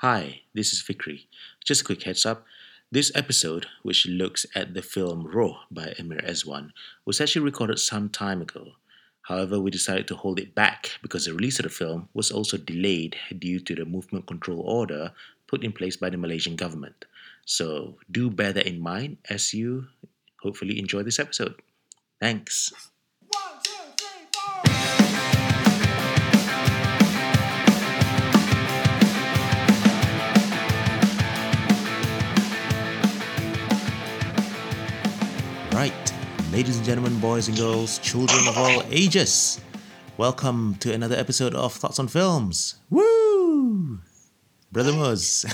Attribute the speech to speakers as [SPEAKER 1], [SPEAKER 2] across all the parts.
[SPEAKER 1] Hi, this is Fikri. Just a quick heads up. This episode, which looks at the film Roh by Emir Ezwan, was actually recorded some time ago. However, we decided to hold it back because the release of the film was also delayed due to the movement control order put in place by the Malaysian government. So do bear that in mind as you hopefully enjoy this episode. Thanks.
[SPEAKER 2] One, two, three,
[SPEAKER 1] ladies and gentlemen, boys and girls, children of all ages, welcome to another episode of Thoughts on Films. Woo! Brother Moz.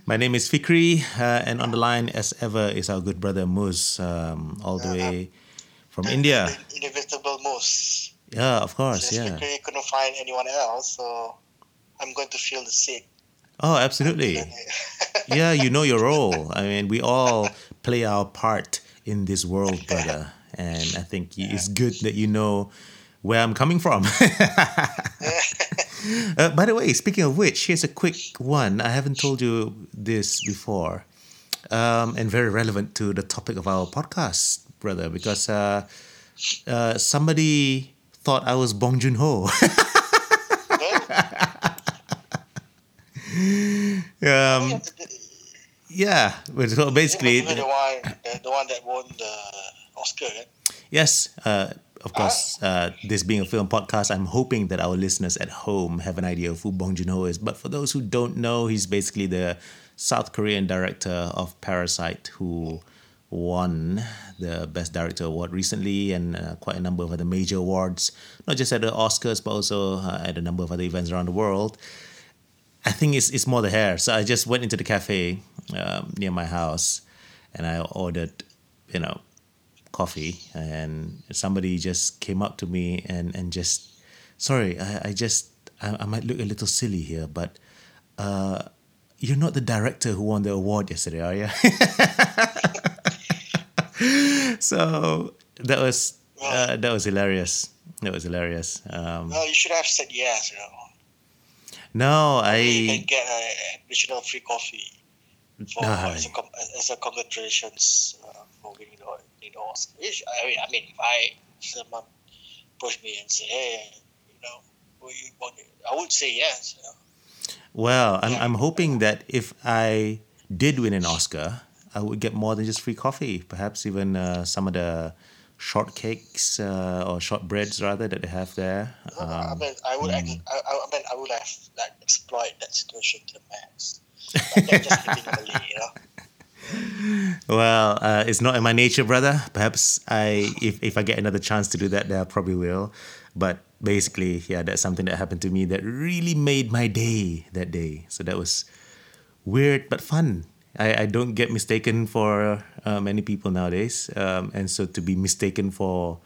[SPEAKER 1] My name is Fikri, uh, and on the line, as ever, is our good brother Moz, um, all the way from India.
[SPEAKER 3] Inevitable moose.
[SPEAKER 1] Yeah, of course,
[SPEAKER 3] Since
[SPEAKER 1] yeah.
[SPEAKER 3] we couldn't find anyone else, so I'm going to feel the sick.
[SPEAKER 1] Oh, absolutely. Yeah, you know your role. I mean, we all play our part in this world, brother. And I think it's good that you know where I'm coming from. uh, by the way, speaking of which, here's a quick one. I haven't told you this before, um, and very relevant to the topic of our podcast, brother, because uh, uh, somebody thought I was Bong Joon Ho. um, yeah, so basically,
[SPEAKER 3] Basically, the one, the, the one that won the Oscar, right?
[SPEAKER 1] Yes, uh, of course. Uh, this being a film podcast, I'm hoping that our listeners at home have an idea of who Bong Joon Ho is. But for those who don't know, he's basically the South Korean director of Parasite, who won the Best Director award recently, and uh, quite a number of other major awards, not just at the Oscars, but also uh, at a number of other events around the world. I think it's it's more the hair. So I just went into the cafe um, near my house, and I ordered, you know, coffee, and somebody just came up to me and and just, sorry, I, I just I, I might look a little silly here, but uh, you're not the director who won the award yesterday, are you? so that was uh, that was hilarious. That was hilarious. Um,
[SPEAKER 3] Well, you should have said yes, you know.
[SPEAKER 1] No,
[SPEAKER 3] you
[SPEAKER 1] I
[SPEAKER 3] can get an additional free coffee for, as, a, as a congratulations uh, for winning the, the Oscar. I mean, I mean, if I someone push me and say, hey, you know, will you want it? I would say yes. You know?
[SPEAKER 1] Well, I'm, I'm hoping that if I did win an Oscar, I would get more than just free coffee. Perhaps even uh, some of the shortcakes uh, or shortbreads rather that they have there.
[SPEAKER 3] No, I
[SPEAKER 1] Um,
[SPEAKER 3] mean, I would,
[SPEAKER 1] mm.
[SPEAKER 3] ex- I, I I mean, I would have like exploit that situation to the max. They're just living you know.
[SPEAKER 1] well, uh, it's not in my nature, brother. Perhaps I, if, if I get another chance to do that, then I probably will. But basically, yeah, that's something that happened to me that really made my day that day. So that was weird but fun. I, I don't get mistaken for uh, many people nowadays. Um, and so to be mistaken for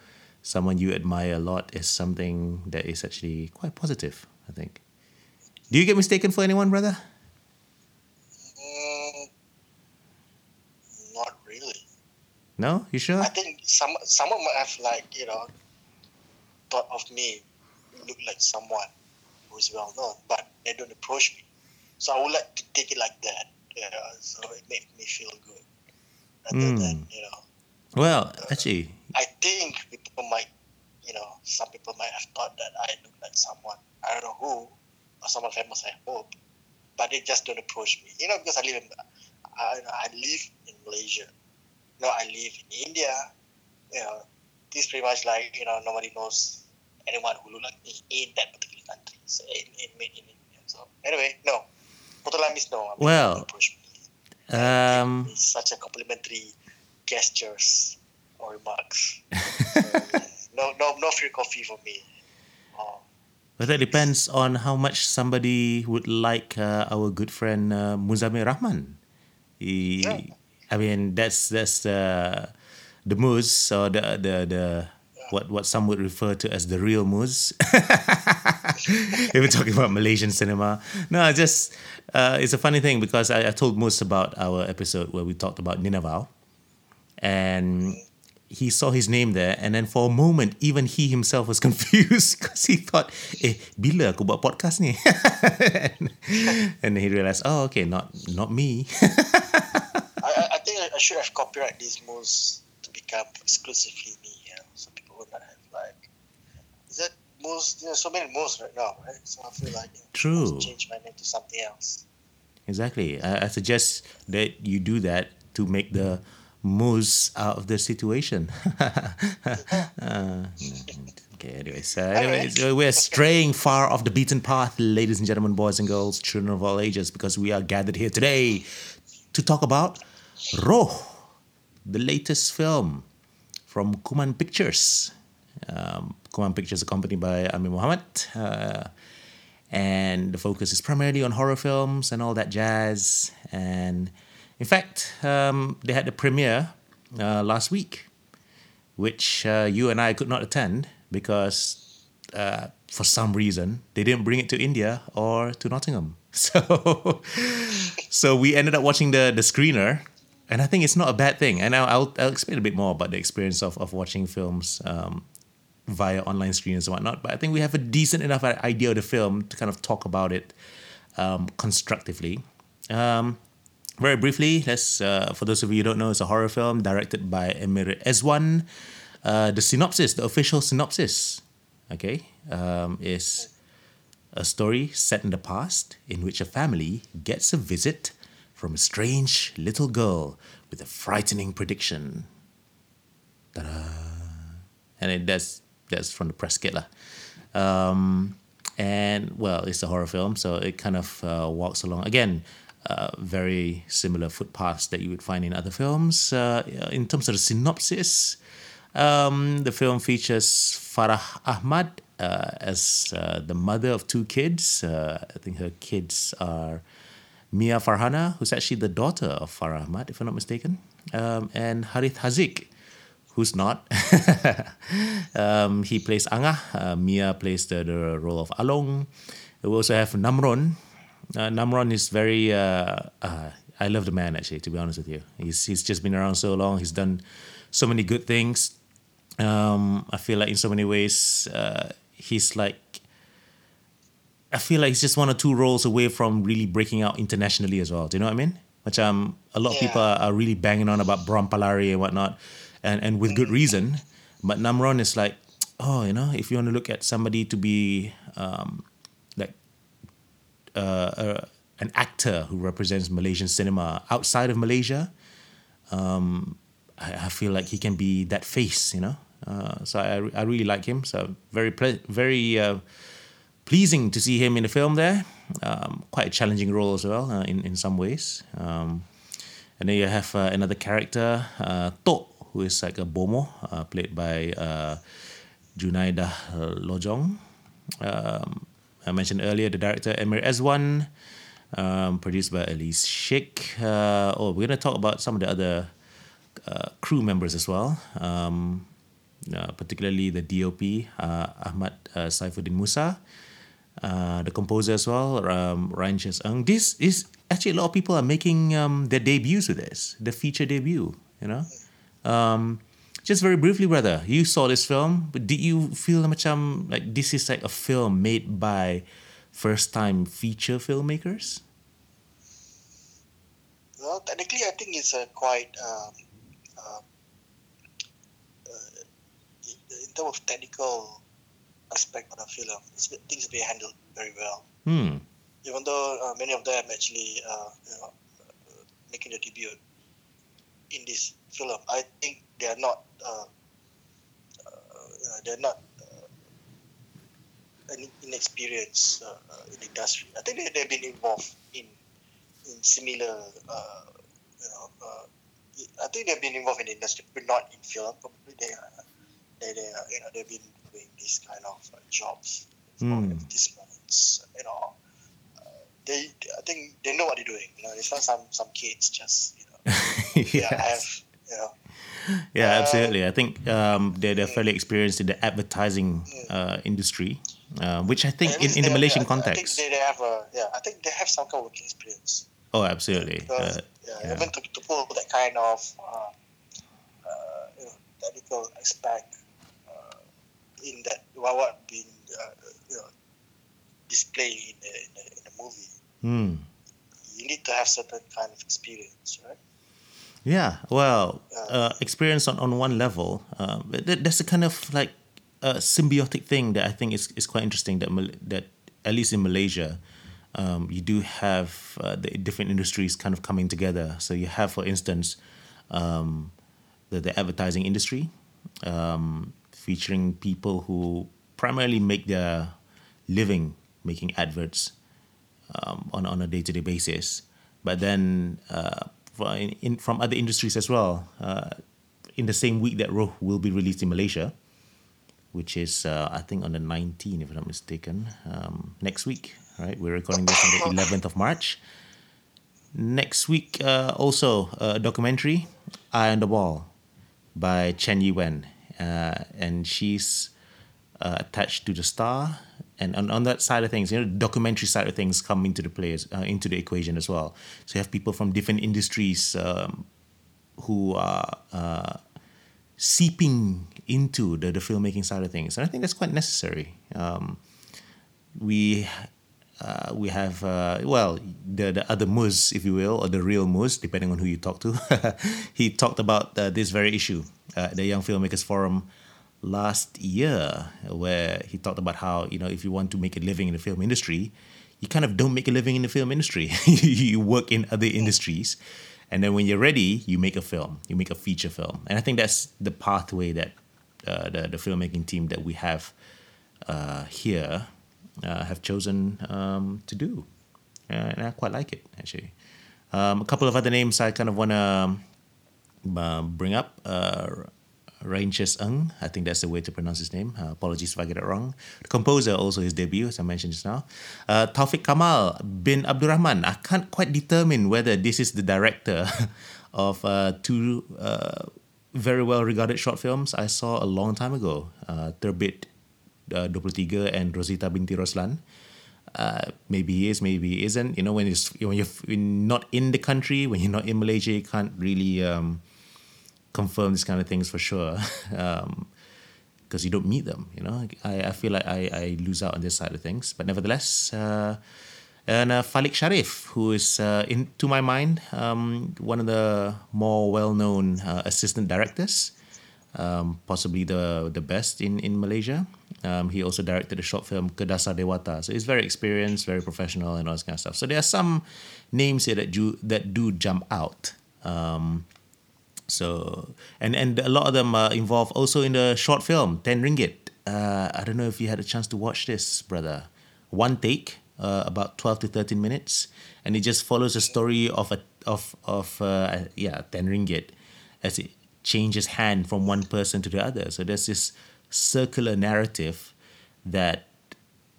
[SPEAKER 1] someone you admire a lot is something that is actually quite positive, I think. Do you get mistaken for anyone, brother?
[SPEAKER 3] Mm, not really.
[SPEAKER 1] No? You sure?
[SPEAKER 3] I think some someone might have like you know thought of me look like someone who's well known, but they don't approach me. So I would like to take it like that. Yeah, so it makes me feel good. Rather
[SPEAKER 1] Mm.
[SPEAKER 3] than you know,
[SPEAKER 1] Well, actually,
[SPEAKER 3] I think people might, you know, some people might have thought that I look like someone. I don't know who, or someone famous. I hope, but they just don't approach me. You know, because I live in, I, I live in Malaysia. You know, I live in India. You know, this pretty much like you know nobody knows anyone who look like me in that particular country. So in in, in India. So anyway, no. Total is no. I mean,
[SPEAKER 1] Well, um,
[SPEAKER 3] such a complimentary gestures or remarks. So, yeah. no, no, no free coffee for me. Oh,
[SPEAKER 1] But that depends on how much somebody would like uh, our good friend uh, Muzamil Rahman. He,
[SPEAKER 3] Yeah.
[SPEAKER 1] I mean, that's that's the the Muz or the the the what what some would refer to as the real Muz. if we're talking about Malaysian cinema, no, just uh, it's a funny thing because I, I told Muz about our episode where we talked about Nineveh, and he saw his name there, and then for a moment, even he himself was confused because he thought, "Eh, bila aku buat podcast ni?" and, then he realized, "Oh, okay, not not me."
[SPEAKER 3] I, I- think I, should have copyright these moves to become exclusively me. Yeah, so people would not have like. Is that moves? There's so many moves right now, right? So I feel like you know,
[SPEAKER 1] True.
[SPEAKER 3] Change my name to something else.
[SPEAKER 1] Exactly. I, I suggest that you do that to make the most out of the situation. Uh, okay, anyways, uh, anyways uh, we're straying far off the beaten path, ladies and gentlemen, boys and girls, children of all ages, because we are gathered here today to talk about Roh, the latest film from Kuman Pictures. Um, Pictures, accompanied by Amir Muhammad. Uh, and the focus is primarily on horror films and all that jazz. And in fact, um, they had the premiere uh, last week, which uh, you and I could not attend because uh, for some reason they didn't bring it to India or to Nottingham. So, so we ended up watching the the screener, and I think it's not a bad thing. And I'll I'll, I'll explain a bit more about the experience of of watching films um, via online screeners and whatnot. But I think we have a decent enough idea of the film to kind of talk about it um, constructively. Um, very briefly, let's uh, for those of you who don't know, it's a horror film directed by Emir Ezwan. Uh, the synopsis, the official synopsis, okay, um, is a story set in the past in which a family gets a visit from a strange little girl with a frightening prediction. Ta-da! and it, that's that's from the press kit. Um, and well, it's a horror film, so it kind of uh, walks along again. Uh, very similar footpaths that you would find in other films. Uh, in terms of the synopsis, um, the film features Farah Ahmad uh, as uh, the mother of two kids. Uh, I think her kids are Mia Farhana, who's actually the daughter of Farah Ahmad, if I'm not mistaken, um, and Harith Hazik, who's not. um, he plays Anga. Uh, Mia plays the, the role of Along. We also have Namron. Uh, Namron is very. Uh, uh, I love the man actually. To be honest with you, he's he's just been around so long. He's done so many good things. Um, I feel like in so many ways, uh, he's like. I feel like he's just one or two roles away from really breaking out internationally as well. Do you know what I mean? Which um, a lot of people are, are really banging on about Bront Palarae and whatnot, and and with good reason. But Namron is like, oh, you know, if you want to look at somebody to be um, like uh, uh, an actor who represents Malaysian cinema outside of Malaysia, um, I, I feel like he can be that face, you know. Uh, so I, I really like him. So very ple- very uh, pleasing to see him in the film there. Um, quite a challenging role as well uh, in in some ways. Um, and then you have uh, another character, Tok, who is like a bomo, uh, played by uh, Junaidah Lojong. Um, I mentioned earlier the director Emir Ezwan, um, produced by Elise Shick. Uh, oh, we're gonna talk about some of the other uh, crew members as well. Um, uh, particularly the DOP uh, Ahmad uh, Saifuddin Musa, uh, the composer as well, um, Ryan Ches Ng. This is actually a lot of people are making um, their debuts with this, the feature debut. You know, um, just very briefly, brother, you saw this film, but did you feel macam like this is like a film made by first-time feature filmmakers?
[SPEAKER 3] Well, technically, I think it's a quite um, um, uh, in, in terms of technical aspect of the film, it's, things being handled very well.
[SPEAKER 1] Hmm.
[SPEAKER 3] Even though uh, many of them actually, uh, you know, uh, making the debut in this film, I think they are not, uh, uh, they're not uh, an inexperienced uh, uh, in the industry. I think they, they've been involved in in similar, uh, you know, uh, I think they've been involved in the industry, but not in film. Probably they are, they, they are, you know, they've been doing these kind of uh, jobs, advertisements, you know. Uh, they, I think they know what they're doing. You know, it's not some some kids just, you know, yeah, have, you know,
[SPEAKER 1] Yeah,
[SPEAKER 3] Uh,
[SPEAKER 1] absolutely. I think um, they're, they're fairly experienced in the advertising uh, industry, uh, which I think in, in the Malaysian
[SPEAKER 3] I, I think
[SPEAKER 1] context.
[SPEAKER 3] they, they have a, yeah, I think they have some kind of working experience.
[SPEAKER 1] Oh, absolutely.
[SPEAKER 3] Because,
[SPEAKER 1] Uh,
[SPEAKER 3] yeah,
[SPEAKER 1] yeah.
[SPEAKER 3] even to, to pull that kind of uh, uh, you know, technical aspect uh, in that what what being uh, you know displayed in the, in the in the movie.
[SPEAKER 1] Hmm.
[SPEAKER 3] You need to have certain kind of experience, right?
[SPEAKER 1] Yeah, well, uh, experience on, on one level. Uh, but that, that's a kind of like a symbiotic thing that I think is, is quite interesting. That Mal- that at least in Malaysia, um, you do have uh, the different industries kind of coming together. So you have, for instance, um, the the advertising industry, um, featuring people who primarily make their living making adverts um, on on a day to day basis. But then uh, for- in, from other industries as well, uh, in the same week that Roh will be released in Malaysia, which is uh, I think on the 19th, if I'm not mistaken, um, next week. Right, we're recording this on the 11th of March. Next week, uh, also a documentary, Eye on the Ball, by Chen Yi-wen, uh, and she's uh, attached to the star. And on, on that side of things, you know, the documentary side of things come into the players uh, into the equation as well. So you have people from different industries um, who are uh, seeping into the, the filmmaking side of things, and I think that's quite necessary. Um, we uh, we have uh, well the the other Muz, if you will, or the real Muz, depending on who you talk to. he talked about uh, this very issue at the Young Filmmakers Forum last year, where he talked about how you know if you want to make a living in the film industry, you kind of don't make a living in the film industry. you work in other industries, and then when you're ready, you make a film. You make a feature film, and I think that's the pathway that uh, the the filmmaking team that we have uh, here uh, have chosen um, to do, uh, and I quite like it actually. Um, a couple of other names I kind of want to um, bring up. Ranges Ng, I think that's the way to pronounce his name. Uh, apologies if I get it wrong. The composer, also his debut, as I mentioned just now. Uh, Taufik Kamal bin Abdurrahman. I can't quite determine whether this is the director of uh, two uh, very well regarded short films I saw a long time ago uh, Terbit uh, 23 and Rosita Binti Roslan. Uh, maybe he is, maybe he isn't. You know, when, it's, when you're not in the country, when you're not in Malaysia, you can't really um, confirm these kind of things for sure. Um, because you don't meet them, you know. I, I feel like I, I lose out on this side of things. But nevertheless, uh, and uh, Falik Sharif, who is, uh, in to my mind, um, one of the more well-known uh, assistant directors, um, possibly the the best in in Malaysia. Um, he also directed the short film Kedasa Dewata, so he's very experienced, very professional, and all this kind of stuff. So there are some names here that do that do jump out. Um, so and and a lot of them are involved also in the short film Ten Ringgit. Uh, I don't know if you had a chance to watch this, brother. One take, uh, about twelve to thirteen minutes, and it just follows the story of a of of uh, yeah Ten Ringgit as it changes hand from one person to the other. So there's this circular narrative that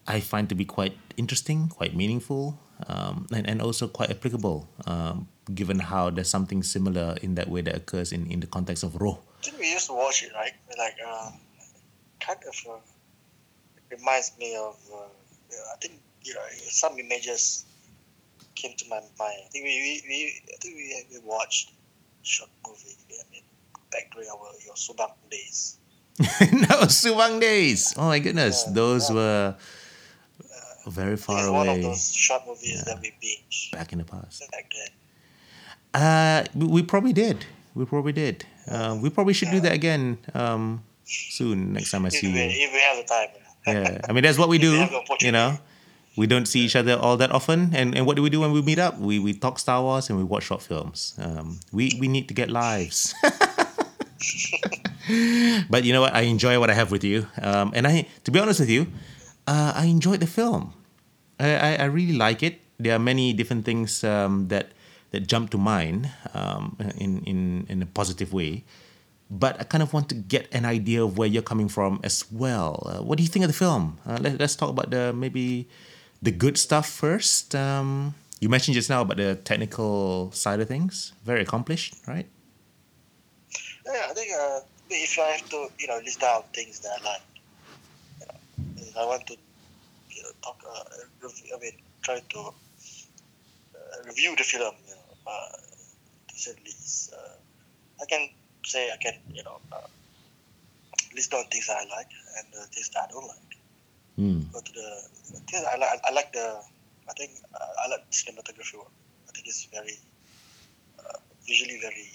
[SPEAKER 1] I find to be quite interesting, quite meaningful, um, and, and also quite applicable, um, given how there's something similar in that way that occurs in, in the context of Roh.
[SPEAKER 3] I think we used to watch it, right? Like, uh, kind of uh, reminds me of. Uh, I think you know some images came to my mind. I think we we, we I think we, we watched short movie. I mean, back during our your Subang days.
[SPEAKER 1] was Subang days. Oh my goodness,
[SPEAKER 3] Yeah,
[SPEAKER 1] those
[SPEAKER 3] yeah.
[SPEAKER 1] were very far
[SPEAKER 3] was one of
[SPEAKER 1] away
[SPEAKER 3] those short movies that we binged
[SPEAKER 1] back in the past.
[SPEAKER 3] back then.
[SPEAKER 1] Uh, we, we probably did. We probably did. Uh, we probably should do that again um, soon. Next time I
[SPEAKER 3] If
[SPEAKER 1] see
[SPEAKER 3] we,
[SPEAKER 1] you.
[SPEAKER 3] if we have the time.
[SPEAKER 1] yeah i mean that's what we
[SPEAKER 3] If we
[SPEAKER 1] do you know we don't see each other all that often and, and what do we do when we meet up we we talk star wars and we watch short films um, we we need to get lives but you know what i enjoy what i have with you um, and i to be honest with you uh, i enjoyed the film I, I, really like it there are many different things um, that that jump to mind um, in, in in a positive way but I kind of want to get an idea of where you're coming from as well. Uh, what do you think of the film? Uh, let, let's talk about the maybe the good stuff first. Um, you mentioned just now about the technical side of things. Very accomplished, right?
[SPEAKER 3] Yeah, I think uh, if I have to, you know, list out things that I like, you know, I want to, talk, uh, I mean, try to uh, review the film, you know, uh, to say least. Uh, I can say I can, you know, uh, list down things that I like and the things that I don't like.
[SPEAKER 1] Hmm.
[SPEAKER 3] Go to the things I like. I like the. I think uh, I like cinematography work. I think it's very uh, visually very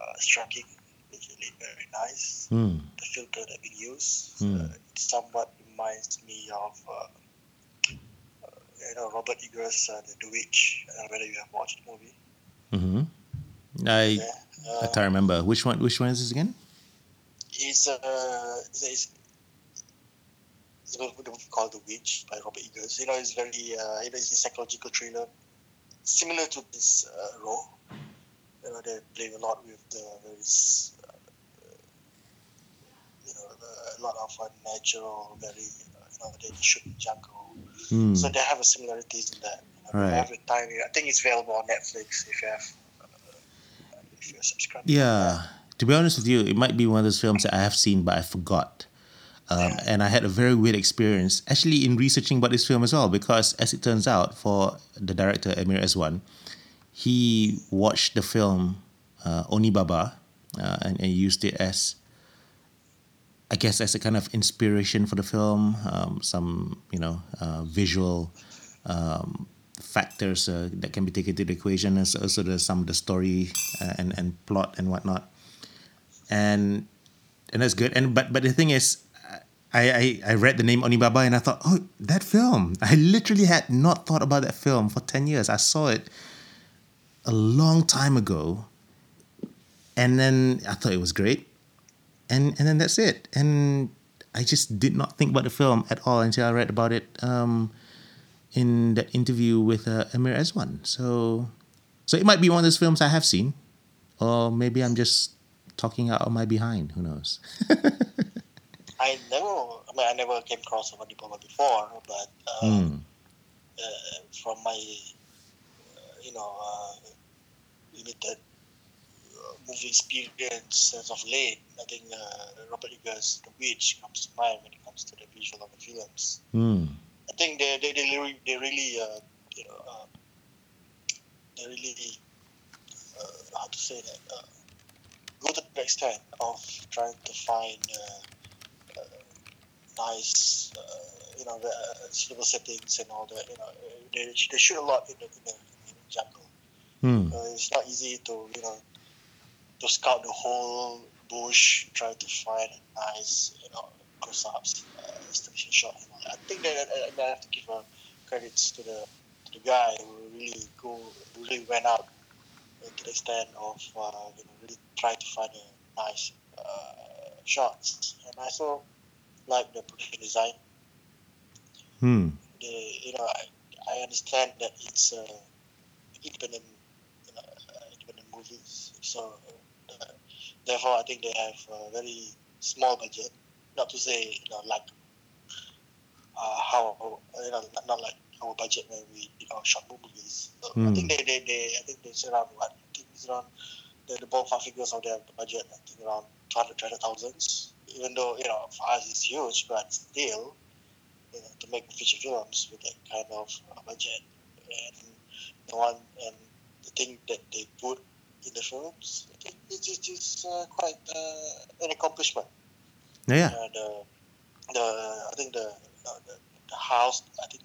[SPEAKER 3] uh, striking, visually very nice.
[SPEAKER 1] Hmm.
[SPEAKER 3] The filter that we use uh, it somewhat reminds me of. Uh, uh, you know Robert Eggers' uh, The Witch. I don't know whether you have watched the movie.
[SPEAKER 1] Mm-hmm. I
[SPEAKER 3] Yeah.
[SPEAKER 1] I
[SPEAKER 3] Uh,
[SPEAKER 1] can't remember which one. Which one is this again?
[SPEAKER 3] It's uh, it's, a movie called The Witch by Robert Eggers. You know, it's very uh, you know, it's a psychological thriller, similar to this uh, Roh. You know, they play a lot with the very, uh, you know, a lot of uh, natural, very, uh, you know, they shoot in jungle.
[SPEAKER 1] Hmm.
[SPEAKER 3] So they have a similarities in that. You know,
[SPEAKER 1] Right.
[SPEAKER 3] Every time, I think it's available on Netflix if you have, uh, if you're subscribed.
[SPEAKER 1] Yeah. To be honest with you, it might be one of those films that I have seen but I forgot. Um,
[SPEAKER 3] Yeah.
[SPEAKER 1] and I had a very weird experience actually in researching about this film as well because as it turns out for the director Emir Ezwan, he watched the film uh, Onibaba uh, and, and used it as I guess as a kind of inspiration for the film, um, some you know uh, visual um, factors uh, that can be taken into the equation, as also the, some of the story uh, and and plot and whatnot, and and that's good. And but but the thing is, I I, I read the name Onibaba and I thought, oh, that film. I literally had not thought about that film for ten years. I saw it a long time ago, and then I thought it was great and and then that's it. And I just did not think about the film at all until I read about it um, in that interview with uh, Emir Ezwan. So, so it might be one of those films I have seen, or maybe I'm just talking out of my behind. Who knows?
[SPEAKER 3] I never, I mean, I never came across a diploma before, but uh,
[SPEAKER 1] Hmm.
[SPEAKER 3] uh, from my, uh, you know, uh, limited movie experience as of late, I think uh, Robert Eggers' The Witch comes to mind when it comes to the visual of the films.
[SPEAKER 1] Hmm.
[SPEAKER 3] I think they they they really, they really uh, you know uh, they really uh, how to say that uh, go to the extent of trying to find uh, uh, nice uh, you know the uh, suitable settings and all that. You know they, they shoot a lot in the in the, in the jungle. Uh, it's not easy to you know to scout the whole bush, try to find a nice you know close-ups, uh, establishing shot. And all that. I think that, that, that I have to give uh, credits to the to the guy who really go really went out uh, to the extent of uh, you know really try to find a nice uh, shots. And I also like the production design.
[SPEAKER 1] Hmm.
[SPEAKER 3] The you know I, I understand that it's uh, independent you know, uh, independent movies. So therefore, I think they have a very small budget. Not to say you know like uh, how you know not, like our budget when we did our short movies. So I
[SPEAKER 1] Hmm.
[SPEAKER 3] think they, they, they I think it's around what I think it's around the, the ballpark figures of their budget. I think around 200 300,000. Even though you know for us it's huge, but still you know, to make feature films with that kind of uh, budget and the one and the thing that they put in the films, I think it's uh, quite uh, an accomplishment.
[SPEAKER 1] Yeah.
[SPEAKER 3] Uh, the the I think the, uh, the the house I think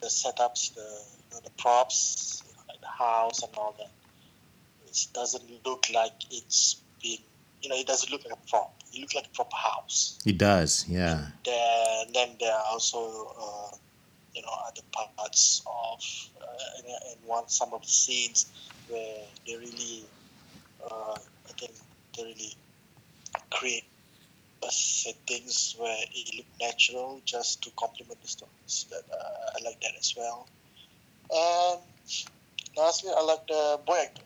[SPEAKER 3] the setups the you know, the props you know, like the house and all that it doesn't look like it's been you know it doesn't look like a prop it looks like a proper house
[SPEAKER 1] It does. Yeah.
[SPEAKER 3] then then there are also uh, you know other parts of uh, and, and one some of the scenes where they really uh, I think they really create settings where it look natural just to complement the stories that uh, I like that as well and lastly I like the boy actor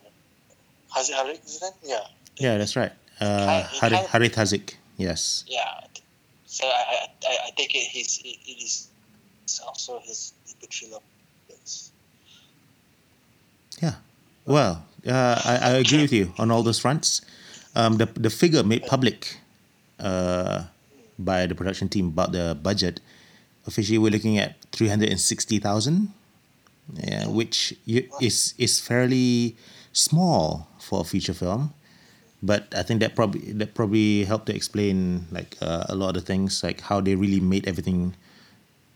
[SPEAKER 3] Haziq Harik is name yeah
[SPEAKER 1] Yeah, that's right. Uh,
[SPEAKER 3] It
[SPEAKER 1] Harith, Harith Hazik. Yes.
[SPEAKER 3] yeah. So I, I, I, take it he's it, it is it's also his debut film. Yes.
[SPEAKER 1] Yeah. Well, uh, I, I agree with you on all those fronts. Um, the the figure made public uh, by the production team about the budget, officially we're looking at three hundred and sixty thousand, yeah, which is is fairly small for a feature film. but I think that probably that probably helped to explain like uh, a lot of the things, like how they really made everything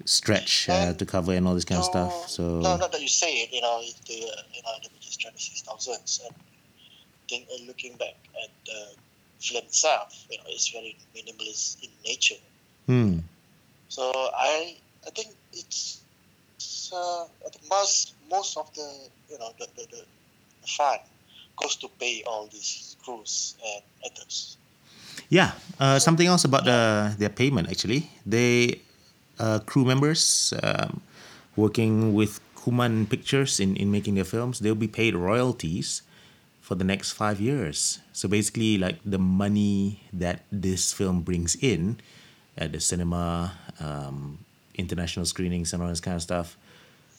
[SPEAKER 1] stretch uh, to cover and all this kind of stuff. So
[SPEAKER 3] no, not that you say it. You know, the uh, you know the budget twenty six thousands, and think uh, looking back at the film itself, you know, it's very minimalist in nature.
[SPEAKER 1] hmm,
[SPEAKER 3] So I I think it's, it's uh, most most of the you know the, the, the fund goes to pay all these crews and actors.
[SPEAKER 1] yeah. Uh, something else about the their payment actually. They uh, crew members um, working with Kuman Pictures in, in making their films, they'll be paid royalties for the next five years. So basically, like the money that this film brings in at the cinema, um, international screenings, and all this kind of stuff,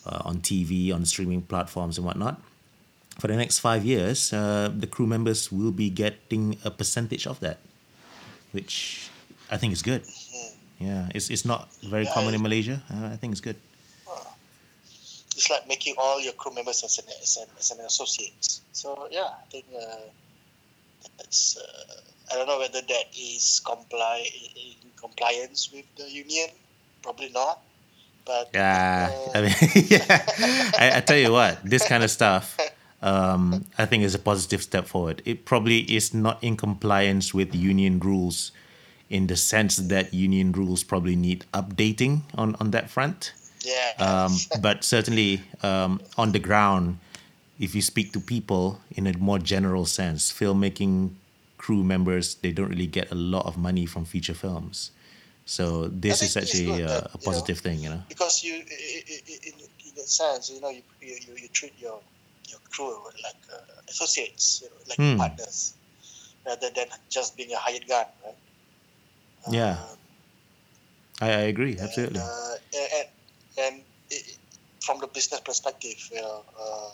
[SPEAKER 1] uh, on TV, on streaming platforms, and whatnot. For the next five years, uh, the crew members will be getting a percentage of that, which I think is good. Yeah, it's, it's not very common in Malaysia. Uh, I think it's good.
[SPEAKER 3] It's like making all your crew members as an as an, as an associate. So yeah, I think uh, that's uh, I don't know whether that is comply in compliance with the union. Probably not. But
[SPEAKER 1] Yeah,
[SPEAKER 3] uh,
[SPEAKER 1] I mean, yeah. I, I tell you what, this kind of stuff, um, I think is a positive step forward. It probably is not in compliance with union rules, in the sense that union rules probably need updating on on that front.
[SPEAKER 3] Yeah.
[SPEAKER 1] Um, but certainly um, on the ground, if you speak to people in a more general sense, filmmaking crew members they don't really get a lot of money from feature films. So this is actually a,
[SPEAKER 3] that,
[SPEAKER 1] a
[SPEAKER 3] you know,
[SPEAKER 1] positive thing, you know.
[SPEAKER 3] because you in, in that sense you know you, you, you, treat your your crew like uh, associates you know, like
[SPEAKER 1] Hmm.
[SPEAKER 3] partners rather than just being a hired gun right
[SPEAKER 1] Yeah.
[SPEAKER 3] Um,
[SPEAKER 1] I, I agree, absolutely.
[SPEAKER 3] and, uh, and, and, it, from the business perspective you know uh,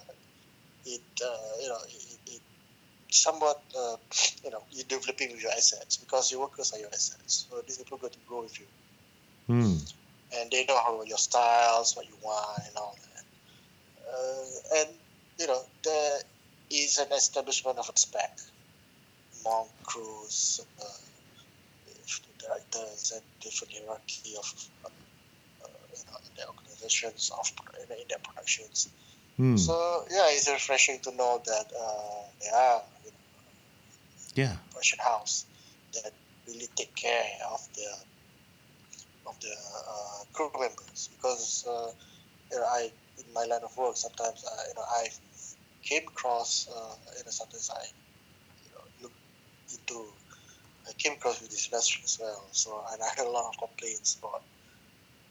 [SPEAKER 3] it uh, you know it, it somewhat uh, you know you're developing with your assets because your workers are your assets so these people got to grow with you
[SPEAKER 1] Hmm.
[SPEAKER 3] and they know how your styles, what you want, and all that. Uh, and you know, there is an establishment of respect among crews, uh, directors, and different hierarchy of uh, uh, you know, in their organizations of in, in their productions.
[SPEAKER 1] Hmm.
[SPEAKER 3] So yeah, it's refreshing to know that uh, there are you know,
[SPEAKER 1] Yeah.
[SPEAKER 3] production house that really take care of the of the uh, crew members because uh, you know, I in my line of work sometimes uh, you know I came across uh, you know sometimes I you know look into I came across with this industry as well so and I had a lot of complaints about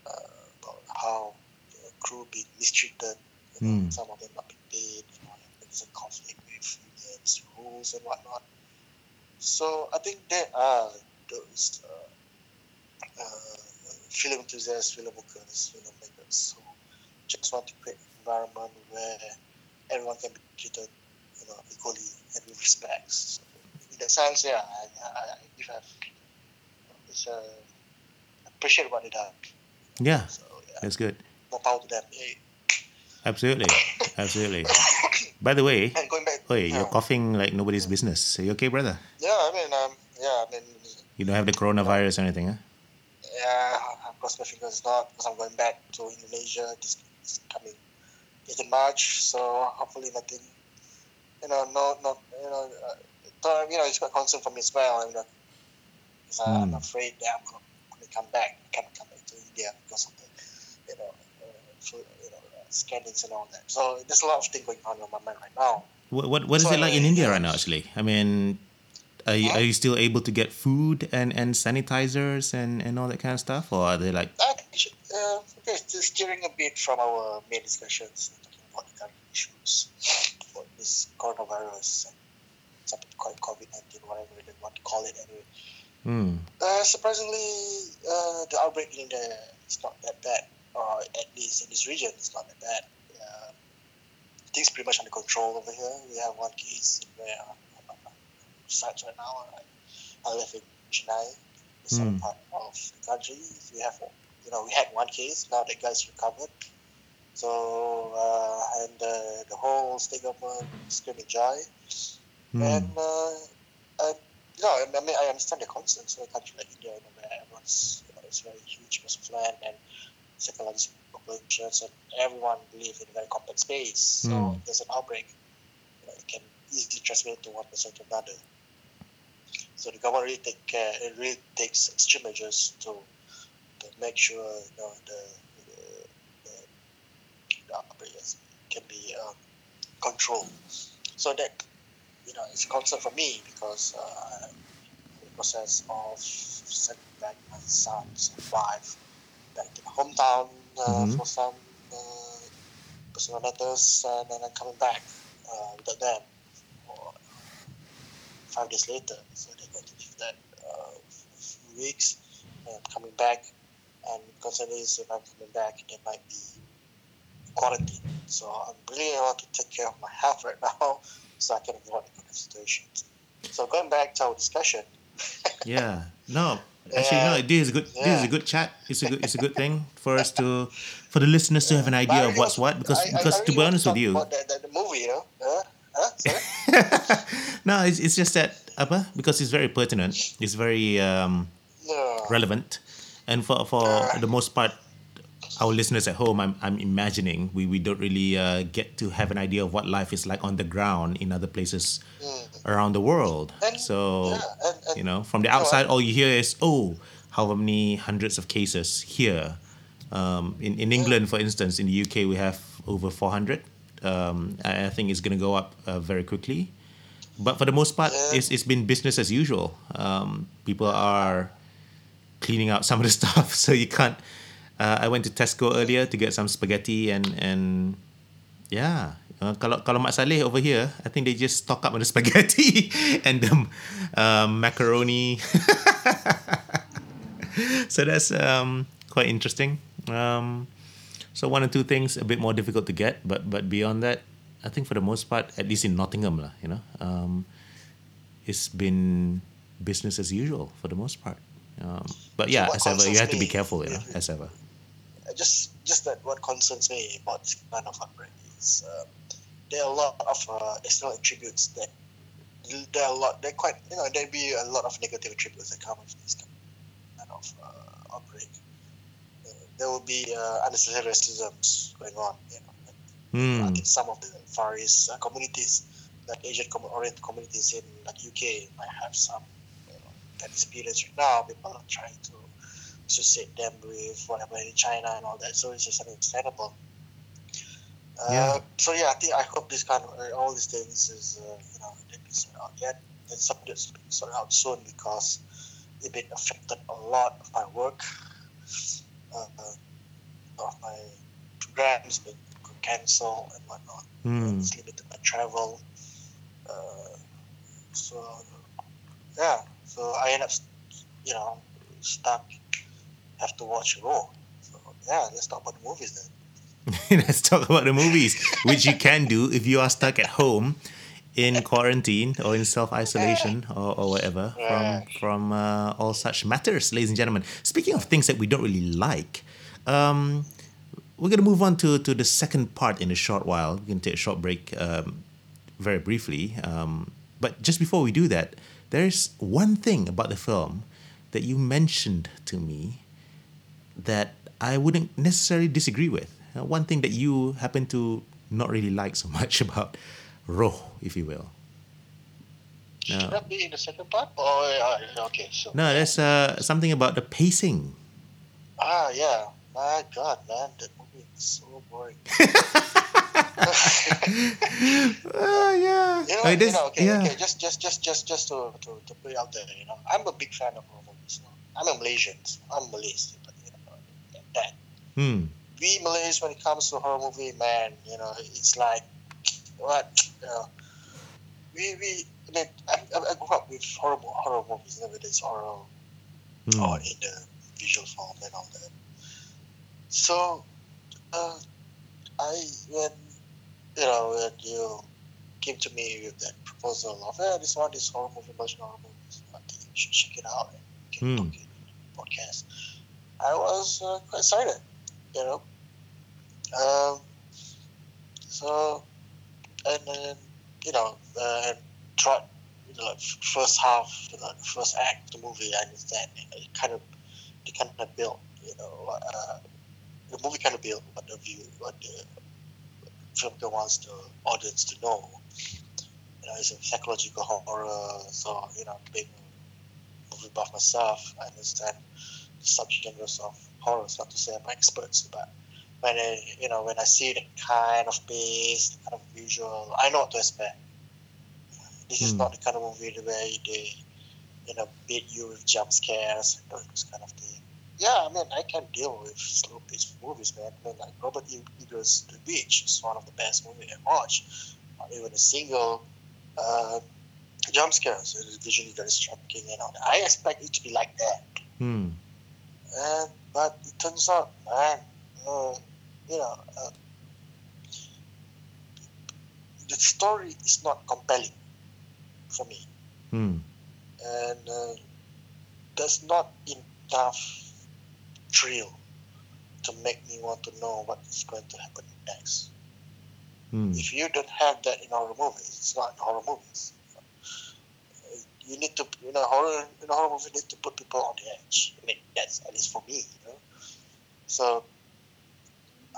[SPEAKER 3] uh, about how the crew being mistreated you know,
[SPEAKER 1] Hmm.
[SPEAKER 3] some of them not being paid you know, there's a conflict with unions rules and whatnot so I think there are those uh, uh, film enthusiasts, film workers, filmmakers who just want to create an environment where everyone can be treated, you know, equally and with respect. So in that sense, yeah, I, I, I give have it's uh, appreciate what they done.
[SPEAKER 1] Yeah.
[SPEAKER 3] So yeah,
[SPEAKER 1] That's good.
[SPEAKER 3] more power to them. Hey.
[SPEAKER 1] Absolutely. Absolutely. By the way,
[SPEAKER 3] And going back,
[SPEAKER 1] you're
[SPEAKER 3] yeah,
[SPEAKER 1] coughing like nobody's business. Are you okay, brother?
[SPEAKER 3] yeah, I mean, um, yeah, I mean,
[SPEAKER 1] You don't have the coronavirus or anything, huh?
[SPEAKER 3] Yeah, I cross my fingers not because I'm going back to Indonesia this, this coming 18 March. So hopefully nothing, you know, no, no, you know, uh, you know, it's quite concern for me as well. You know, because I'm
[SPEAKER 1] Hmm.
[SPEAKER 3] afraid that I'm going to come back. I can't come back to India because of the, you know, uh, food, you know, uh, scannings and all that. So there's a lot of things going on in my mind right now.
[SPEAKER 1] What what, what is
[SPEAKER 3] So
[SPEAKER 1] it like in India right now? Actually, I mean, are you, are you still able to get food and, and sanitizers and, and all that kind of stuff, or are they like
[SPEAKER 3] I think, uh, okay, just steering a bit from our main discussions, talking about the current issues for this coronavirus and some people call it COVID 19, whatever they want to call it anyway.
[SPEAKER 1] hmm,
[SPEAKER 3] Uh, surprisingly, uh, the outbreak in India is not that bad, or at least in this region, it's not that bad. Uh, things pretty much under control over here. We have one case where uh, sites right now. I, I live in Chennai, the southern
[SPEAKER 1] Hmm.
[SPEAKER 3] part of the country. We have, you know, we had one case. Now that guy's recovered. So uh, and uh, the whole state government is screaming joy.
[SPEAKER 1] hmm,
[SPEAKER 3] And uh, you know, I mean, I understand the concerns in a country like India, you know, where everyone's, you know, it's very huge piece of land and largest populations, and everyone live in a very complex space. So
[SPEAKER 1] Mm.
[SPEAKER 3] if there's an outbreak, you know, it can easily transmit to one person to another. So the government really take care. It really takes extreme measures to to make sure you know the the, the, outbreak can be um, controlled. So that you know it's a concern for me because uh, I'm in the process of sending back my son's wife back to the hometown uh,
[SPEAKER 1] Mhm.
[SPEAKER 3] for some uh, personal matters, and then I'm coming back uh, without them five days later. So they're going to leave that uh, few weeks and coming back. And concern is if I'm coming back, they might be quarantined. So I'm really want to take care of my health right now, so I can avoid the kind of situations. So going back to our discussion,
[SPEAKER 1] Yeah. No. Actually, no. This is a good. This is a good chat. It's a good. It's a good thing for us to, for the listeners to have an idea of what's what. Because
[SPEAKER 3] I- I-
[SPEAKER 1] because
[SPEAKER 3] I
[SPEAKER 1] to be honest with you,
[SPEAKER 3] about the, the, the movie, you know, huh?
[SPEAKER 1] No, it's, it's just that apa because it's very pertinent. It's very um, relevant, and for for the most part, our listeners at home, I'm I'm imagining we we don't really uh, get to have an idea of what life is like on the ground in other places around the world.
[SPEAKER 3] And-
[SPEAKER 1] So
[SPEAKER 3] yeah, and, and
[SPEAKER 1] you know, from the outside, all you hear is oh, how many hundreds of cases here. Um, in in England, for instance, in the UK, we have over 400. Um, I, I think it's going to go up uh, very quickly. But for the most part,
[SPEAKER 3] Yeah.
[SPEAKER 1] it's, it's been business as usual. Um, people are cleaning out some of the stuff, so you can't. Uh, I went to Tesco earlier to get some spaghetti and and yeah. Uh, kalau kalau Mat Saleh over here, I think they just stock up on the spaghetti and the um, macaroni. so that's um, quite interesting. Um, so one or two things a bit more difficult to get, but but beyond that, I think for the most part, at least in Nottingham, lah, you know, um, it's been business as usual for the most part. Um, but yeah,
[SPEAKER 3] what
[SPEAKER 1] as ever, you have to be careful, you know, as ever.
[SPEAKER 3] Just just that what concerns me about this kind of outbreak is um, there are a lot of uh, external attributes that there are a lot they're quite you know there'll be a lot of negative attributes that come with this kind of uh, outbreak. Uh, there will be uh, unnecessary racisms going on. You know, I
[SPEAKER 1] Hmm.
[SPEAKER 3] think some of the Far East uh, communities, like Asian com- oriented communities in like UK, might have some you know, that experience right now. People are trying to associate them with whatever in China and all that. So it's just understandable. Uh,
[SPEAKER 1] Yeah.
[SPEAKER 3] So yeah, I think I hope this kind of uh, all these things is uh, you know they be sorted out yet. And something that's sorted out soon because it's been affected a lot of my work. Uh, uh, of my programs been cancelled and whatnot.
[SPEAKER 1] Hmm.
[SPEAKER 3] It's limited my travel. Uh, so yeah, so I end up, you know, stuck. Have to watch Roh. So yeah, let's talk about the movies then.
[SPEAKER 1] Let's talk about the movies, which you can do if you are stuck at home in quarantine or in self isolation or, or whatever from from uh, all such matters, ladies and gentlemen. Speaking of things that we don't really like, um, we're gonna move on to to the second part in a short while. We're gonna take a short break, um, very briefly. Um, but just before we do that, there's one thing about the film that you mentioned to me that I wouldn't necessarily disagree with. Uh, one thing that you happen to not really like so much about Roh, if you will.
[SPEAKER 3] Should that be in the second part? Oh, yeah, okay, so
[SPEAKER 1] no there's uh, something about the pacing.
[SPEAKER 3] ah, yeah. My God, man, that movie is so boring.
[SPEAKER 1] Uh, yeah.
[SPEAKER 3] You know,
[SPEAKER 1] Uh,
[SPEAKER 3] you
[SPEAKER 1] this-
[SPEAKER 3] know okay,
[SPEAKER 1] yeah.
[SPEAKER 3] okay, just, just, just, just, just to, to, to put it out there, you know, I'm a big fan of horror movies. You know. I'm a Malaysian, so I'm Malaysian, you that
[SPEAKER 1] Hmm.
[SPEAKER 3] we Malays, when it comes to horror movie, man, you know, it's like what, you know, we we. I mean, I, I grew up with horror horror movies, whether it's horror
[SPEAKER 1] Hmm.
[SPEAKER 3] or in the visual form and all that. So, uh, I when you know when you came to me with that proposal of hey, this one is horror movie, Malaysian horror movies, I think you should check it out and we can
[SPEAKER 1] Hmm.
[SPEAKER 3] talk it podcast. I was uh, quite excited, you know. Um, so, and then you know, uh, and
[SPEAKER 4] you know, like first half, uh, first act of the movie, I understand. You know, it kind of, they kind of built, you know, uh, the movie kind of built what the view, what the filmmaker wants the audience to know. You know, it's a psychological horror, so you know, being a movie buff myself, I understand the subgenres of horror. Not to say I'm experts, but when I, you know, when I see the kind of pace, the kind of visual, I know what to expect. This is
[SPEAKER 1] Hmm.
[SPEAKER 4] not the kind of movie where they, you know, beat you with jump scares and those kind of thing. Yeah, I mean, I can deal with slow paced movies, man. I mean, like Robert Eggers' The Witch is one of the best movies I've watched. Not even a single uh, jump scare. So it's visually very striking You know. I expect it to be like that.
[SPEAKER 1] Hmm.
[SPEAKER 4] And, but it turns out, man, uh, you know, uh, the story is not compelling for me.
[SPEAKER 1] Hmm.
[SPEAKER 4] and uh, there's not enough thrill to make me want to know what is going to happen next.
[SPEAKER 1] Hmm.
[SPEAKER 4] If you don't have that in horror movies, it's not horror movies. You need to, you know, horror in a horror movie need to put people on the edge. I mean, that's at least for me, you know. So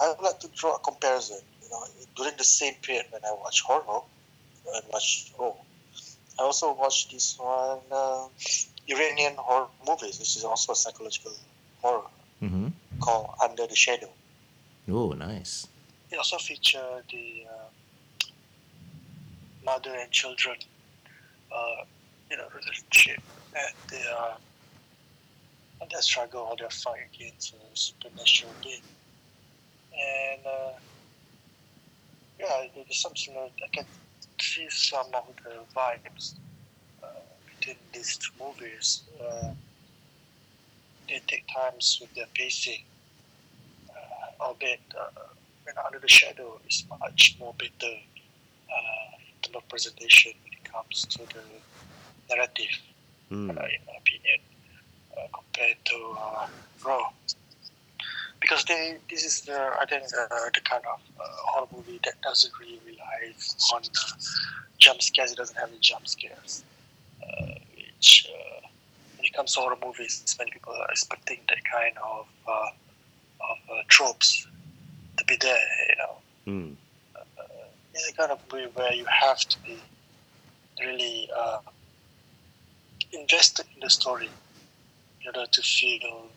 [SPEAKER 4] I would like to draw a comparison. You know, during the same period when I watch horror and watch oh, I also watched this one uh, Iranian horror movies. This is also a psychological horror
[SPEAKER 1] Mm-hmm.
[SPEAKER 4] called Under the Shadow.
[SPEAKER 1] Oh, nice.
[SPEAKER 3] It also featured the uh, mother and children, uh, you know, relationship and their and their struggle or their fight against a supernatural being. And uh, yeah, there's some similar. I can see some of the vibes uh, between these two movies. Uh, they take times with their pacing, uh, albeit uh, when Under the Shadow is much more better uh, in terms of presentation when it comes to the narrative, uh, in my opinion, uh, compared to uh, Roh. Because they, this is the, I think, uh, the kind of uh, horror movie that doesn't really rely on uh, jump scares. It doesn't have any jump scares, uh, which uh, when it comes to horror movies, many people are expecting that kind of uh, of uh, tropes to be there. You know,
[SPEAKER 1] Hmm.
[SPEAKER 3] it's a kind of movie where you have to be really uh, invested in the story in order to feel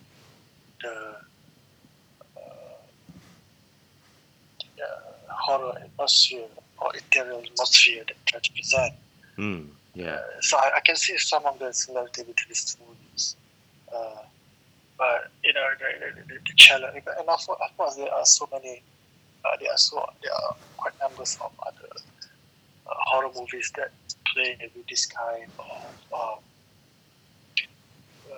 [SPEAKER 3] the uh, the, uh, horror atmosphere or ethereal atmosphere that try to present.
[SPEAKER 1] Hmm. Yeah.
[SPEAKER 3] Uh, so I, I can see some of the similarity between these two movies. Uh, but you know the, the, the, challenge, and of, course- of course there are so many. Uh, there are so there are quite numbers of other uh, horror movies that play with this kind of um, uh,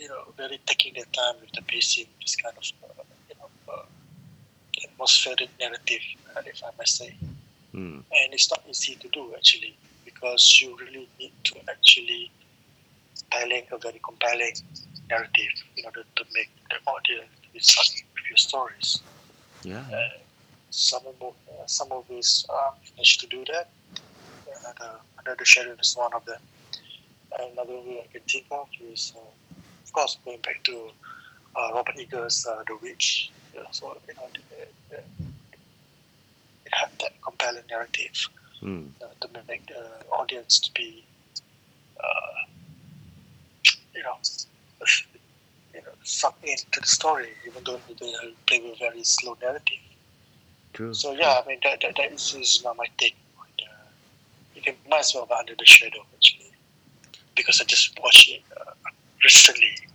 [SPEAKER 3] you know really taking their time with the pacing, this kind of uh, you know uh, atmospheric narrative, uh, if I may say
[SPEAKER 1] Hmm.
[SPEAKER 3] and it's not easy to do actually because you really need to actually telling a very compelling narrative in order to make the audience be with your stories.
[SPEAKER 1] Yeah.
[SPEAKER 3] Uh, some of uh, some movies uh, manage to do that. Another, Under the Shadow is one of them. Another movie I can think of is, uh, of course, going back to uh, Robert Eggers' uh, The Witch. Yeah, so you know, it had that compelling narrative
[SPEAKER 1] Hmm.
[SPEAKER 3] uh, to make the audience to be, uh, you know, you know, sucked into the story, even though they play with very slow narrative.
[SPEAKER 1] True.
[SPEAKER 3] So yeah, I mean that that, that is, is not my take. On the, you can might as well be under the shadow actually, because I just watched it uh,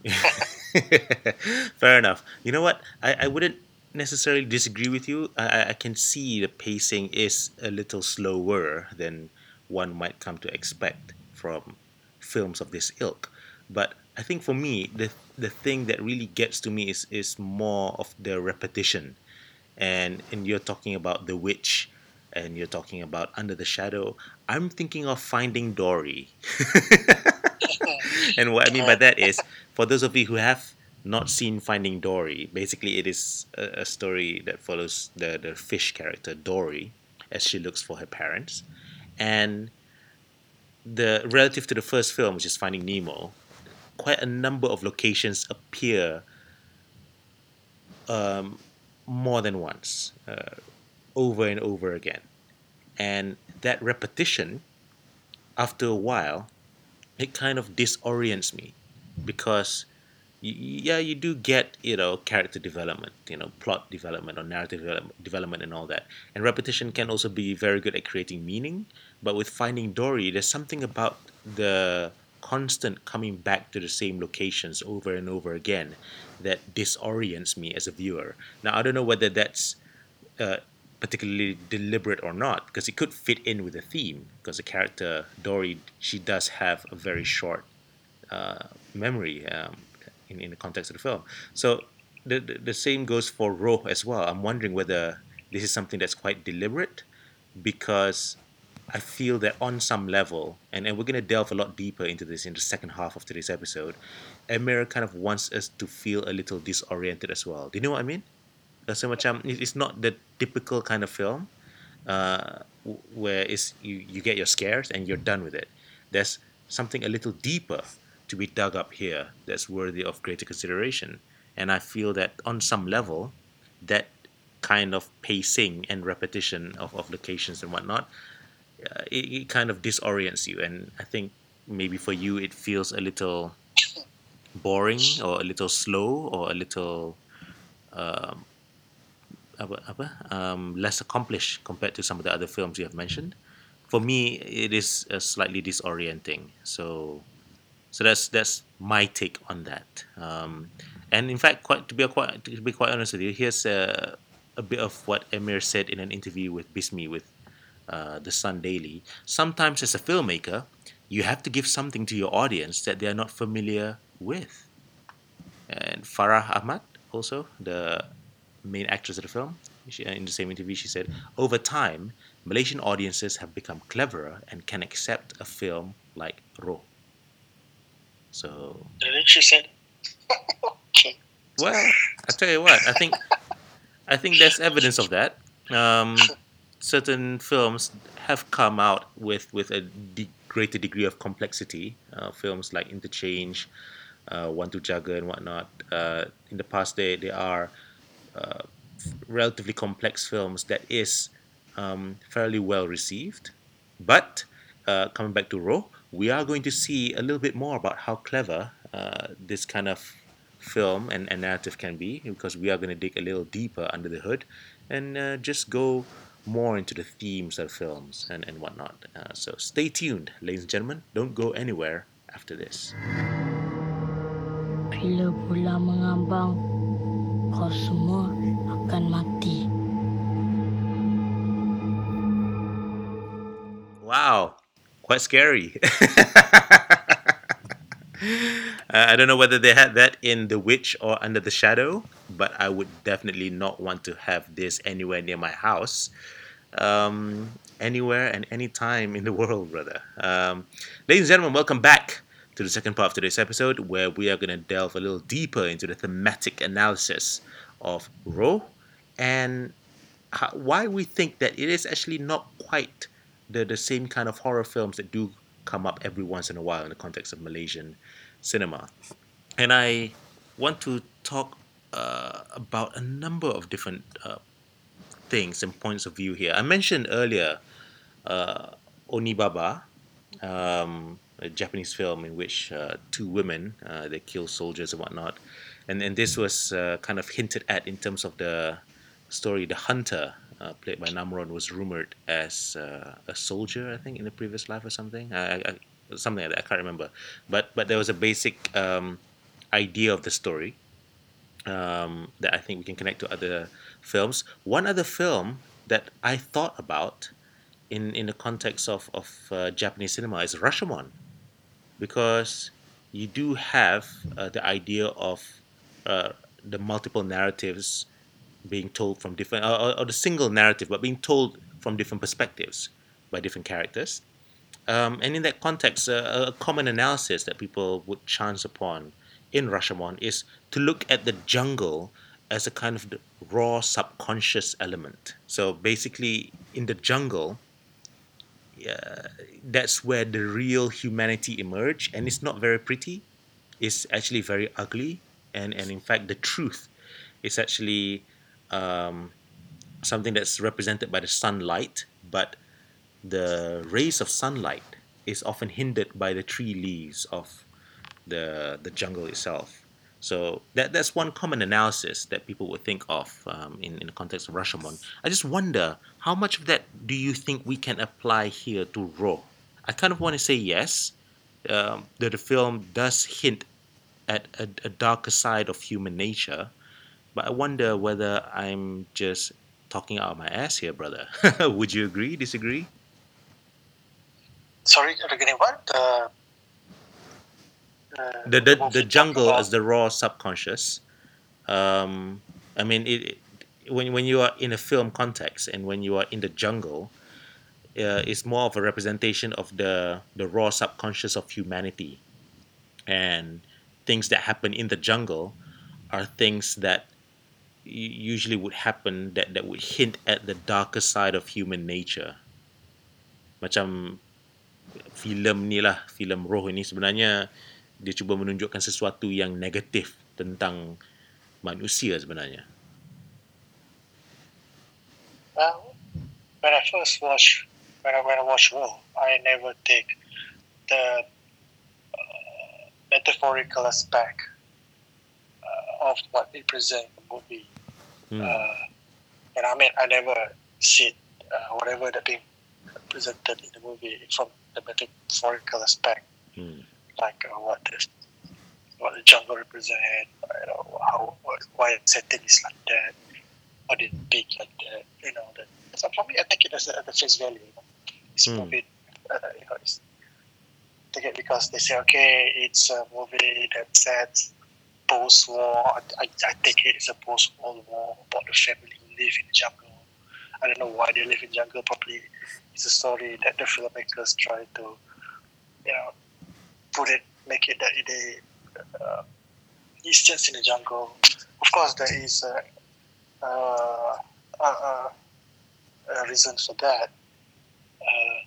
[SPEAKER 1] Fair enough. You know what? I, I wouldn't necessarily disagree with you. I- I can see the pacing is a little slower than one might come to expect from films of this ilk. But I think for me, the the thing that really gets to me is is more of the repetition. And and you're talking about The Witch and you're talking about Under the Shadow. I'm thinking of Finding Dory. and what I mean by that is, for those of you who have not seen Finding Dory, basically it is a, a story that follows the, the fish character Dory as she looks for her parents. And the relative to the first film, which is Finding Nemo, quite a number of locations appear um, more than once, uh, over and over again, and that repetition, after a while, it kind of disorients me, because yeah, you do get you know character development, you know plot development or narrative development and all that, and repetition can also be very good at creating meaning. But with Finding Dory, there's something about the constant coming back to the same locations over and over again that disorients me as a viewer. Now I don't know whether that's uh, particularly deliberate or not because it could fit in with the theme because the character Dory she does have a very short uh, memory um, in, in the context of the film. So the, the, the same goes for Roh as well. I'm wondering whether this is something that's quite deliberate because I feel that on some level, and, and we're going to delve a lot deeper into this in the second half of today's episode, Emir kind of wants us to feel a little disoriented as well. Do you know what I mean? Rasa macam it's not the typical kind of film uh, where you, you get your scares and you're done with it. There's something a little deeper to be dug up here that's worthy of greater consideration. And I feel that on some level, that kind of pacing and repetition of, of locations and whatnot, uh, it, it kind of disorients you. And I think maybe for you, it feels a little boring or a little slow or a little um, apa, apa, um, less accomplished compared to some of the other films you have mentioned. For me, it is uh, slightly disorienting. So, so that's that's my take on that. Um, and in fact, quite to be quite to be quite honest with you, here's a, a bit of what Emir said in an interview with Bismi with uh, the Sun Daily. Sometimes, as a filmmaker, you have to give something to your audience that they are not familiar with. And Farah Ahmad, also the main actress of the film, she, in the same interview, she said, over time, Malaysian audiences have become cleverer and can accept a film like Roh. So,
[SPEAKER 5] And then she said, okay.
[SPEAKER 1] well, I tell you what, I think, I think there's evidence of that. Um, certain films have come out with with a de- greater degree of complexity. Uh, films like Interchange, uh, One Two Jaga, and whatnot. Uh, in the past, they they are uh, relatively complex films that is um, fairly well received. But uh, coming back to Roh, we are going to see a little bit more about how clever uh, this kind of film and, and narrative can be because we are going to dig a little deeper under the hood and uh, just go more into the themes of films and, and whatnot. Uh, so stay tuned, ladies and gentlemen. Don't go anywhere after this.
[SPEAKER 6] Bila bulan mengambang, kau semua akan mati.
[SPEAKER 1] Wow, quite scary. Uh, I don't know whether they had that in The Witch or Under the Shadow, but I would definitely not want to have this anywhere near my house. Um, anywhere and any time in the world, brother. Um, ladies and gentlemen, welcome back to the second part of today's episode where we are going to delve a little deeper into the thematic analysis of Roh and how, why we think that it is actually not quite the, the same kind of horror films that do come up every once in a while in the context of Malaysian cinema. And I want to talk uh, about a number of different uh, things and points of view here. I mentioned earlier uh, Onibaba, um, a Japanese film in which uh, two women uh, they kill soldiers and whatnot, and and this was uh, kind of hinted at in terms of the story. The hunter, uh, played by Namron, was rumored as uh, a soldier, I think, in the previous life or something. I, I, something like that. I can't remember, but but there was a basic um, idea of the story um, that I think we can connect to other films. One other film that I thought about in in the context of of uh, Japanese cinema is Rashomon, because you do have uh, the idea of uh, the multiple narratives being told from different, or, or- the single narrative, but being told from different perspectives by different characters. Um, and in that context, uh, a common analysis that people would chance upon in Rashomon is to look at the jungle as a kind of raw subconscious element. So basically, in the jungle, uh, that's where the real humanity emerge, and it's not very pretty. It's actually very ugly, and and in fact, the truth is actually um, something that's represented by the sunlight, but the rays of sunlight is often hindered by the tree leaves of the the jungle itself. So that that's one common analysis that people would think of um, in in the context of Rashomon. I just wonder how much of that do you think we can apply here to Roh? I kind of want to say yes. Um, that the film does hint at a, a darker side of human nature, but I wonder whether I'm just talking out of my ass here, brother. would you agree? Disagree?
[SPEAKER 3] Sorry, again, what? Uh,
[SPEAKER 1] the the, the jungle as the raw subconscious. Um, I mean, it, it- when when you are in a film context and when you are in the jungle, uh, it's more of a representation of the the raw subconscious of humanity, and things that happen in the jungle are things that usually would happen that that would hint at the darker side of human nature. Macam filem ni lah, filem roh ini sebenarnya dia cuba menunjukkan sesuatu yang negatif tentang manusia sebenarnya.
[SPEAKER 3] Well, when I first watch, when I when I watch Raw, I never take the uh, metaphorical aspect uh, of what they present in the movie.
[SPEAKER 1] Hmm.
[SPEAKER 3] Uh, and I mean, I never see uh, whatever that being presented in the movie from the metaphorical aspect,
[SPEAKER 1] Hmm.
[SPEAKER 3] Like uh, what the what the jungle represent, you know, how what, why setting is like that, why did it big like that, you know. That, so for me, I take it as a, as a face value. You know. It's
[SPEAKER 1] Hmm.
[SPEAKER 3] movie, uh, you know, it's, take it because they say, okay, it's a movie that sets post-war. I, I, I take it as a post-war war about the family who live in the jungle. I don't know why they live in jungle. Probably it's a story that the filmmakers try to, you know, put it, make it that they, uh, just in the jungle. Of course, there is a, a, a, a reason for that. Uh,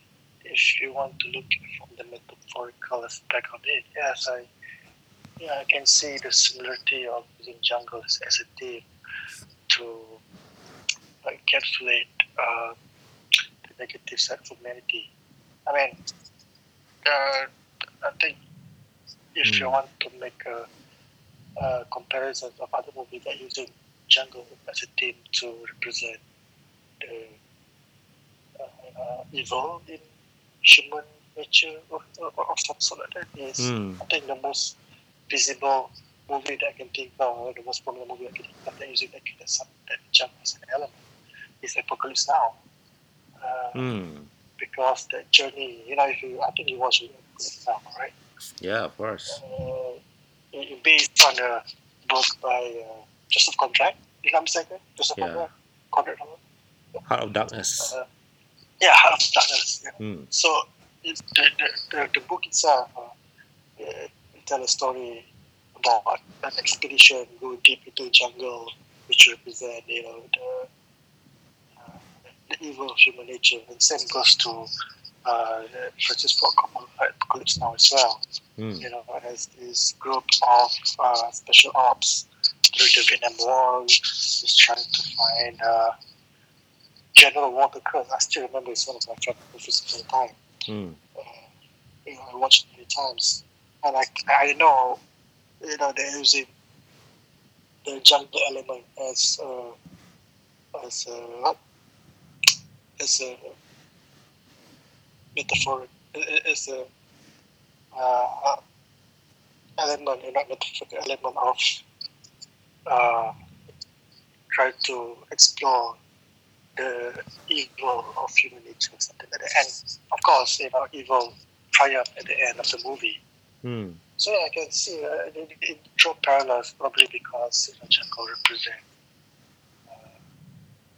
[SPEAKER 3] if you want to look from the metaphorical aspect of it, yes, I, yeah, I can see the similarity of using jungle as, a theme to encapsulate uh, the negative side of humanity. I mean, uh, I think if you
[SPEAKER 1] Mm.
[SPEAKER 3] want to make a, a comparison of other movies that using jungle as a theme to represent the uh, uh, evil in human nature or, or, or some sort like that is
[SPEAKER 1] Hmm.
[SPEAKER 3] I think the most visible movie that I can think of, or the most popular movie I can think of that using that of that jump as an element is Apocalypse Now. Uh,
[SPEAKER 1] Hmm.
[SPEAKER 3] Because the journey, you know, if you, I think you watched Right?
[SPEAKER 1] Yeah, of course.
[SPEAKER 3] Uh, based on a book by uh, Joseph Conrad, if I'm mistaken. Joseph
[SPEAKER 1] Yeah.
[SPEAKER 3] Conrad.
[SPEAKER 1] Heart of Darkness.
[SPEAKER 3] Uh, yeah, Heart of Darkness. Yeah.
[SPEAKER 1] Hmm.
[SPEAKER 3] So it, the, the, the, the book itself uh, uh, tell a story about an expedition going deep into the jungle, which represent you know the, uh, the evil of human nature, and same goes to uh, the Francis Ford Coppola Apocalypse Now as well.
[SPEAKER 1] Hmm.
[SPEAKER 3] You know, as this group of uh, special ops during the Vietnam War is trying to find uh, General Walter Kurtz. I still remember it's one of my favorite movies of the time
[SPEAKER 1] Hmm.
[SPEAKER 3] uh, you know, I watched it many times, and I, I know, you know, they're using the jungle element as uh, as a as a metaphor, as a uh, element, know, metaphoric element of uh, trying to explore the evil of human nature, something like that. And of course, you know, evil triumph at the end of the movie.
[SPEAKER 1] Hmm.
[SPEAKER 3] So yeah, I can see uh, it, it draw parallels probably because you know, jungle represent uh,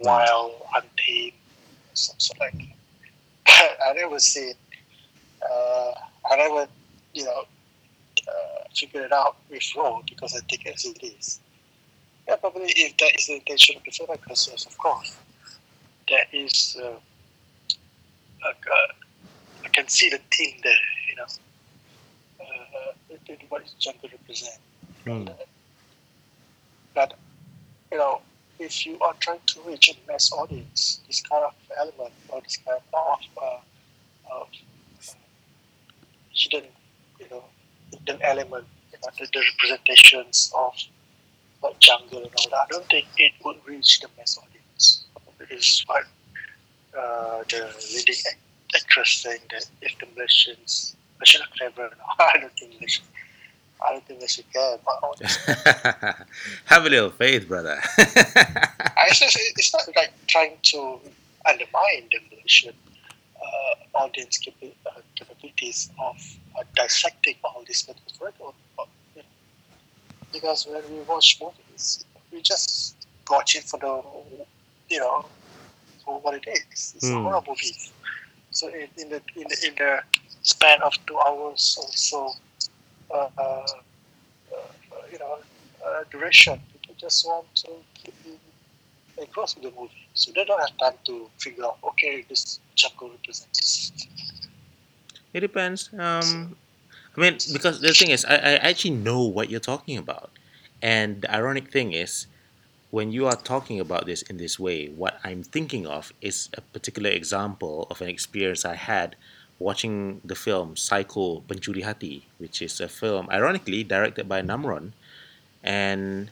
[SPEAKER 3] wild, untamed, some sort like. I never see it. Uh, I never, you know, uh, figure it out before because I take it as it is. Yeah, probably if that is the intention of the filmmakers, yes, of course. There is uh, like, uh, see the theme there, you know. Uh, what is jungle represent?
[SPEAKER 1] Hmm.
[SPEAKER 3] But you know, if you are trying to reach a mass audience, this kind of element or this kind of uh, of hidden, you know, hidden element, you know, the, the representations of like jungle and all that, I don't think it would reach the mass audience. It is what uh, the leading act- actress saying that if the Malaysians, Malaysians are clever, I don't think Malaysians, I don't think they should care about all this.
[SPEAKER 1] Have a little faith, brother.
[SPEAKER 3] It's, just, it's not like trying to undermine the Malaysian uh, audience capa- uh, capabilities of uh, dissecting all these uh, you know. Because when we watch movies, we just watch it for the, you know, for what it is. It's a
[SPEAKER 1] Hmm.
[SPEAKER 3] horror movie. So in, in the in the in the span of two hours or so, uh, uh, uh, you know, uh, duration, people just want to keep across with the movie. So they don't have time to figure out, okay, this jungle represents this.
[SPEAKER 1] It depends. Um, I mean, because the thing is, I, I actually know what you're talking about. And the ironic thing is, when you are talking about this in this way, what I'm thinking of is a particular example of an experience I had watching the film Psiko Pencuri Hati, which is a film, ironically, directed by Namron. And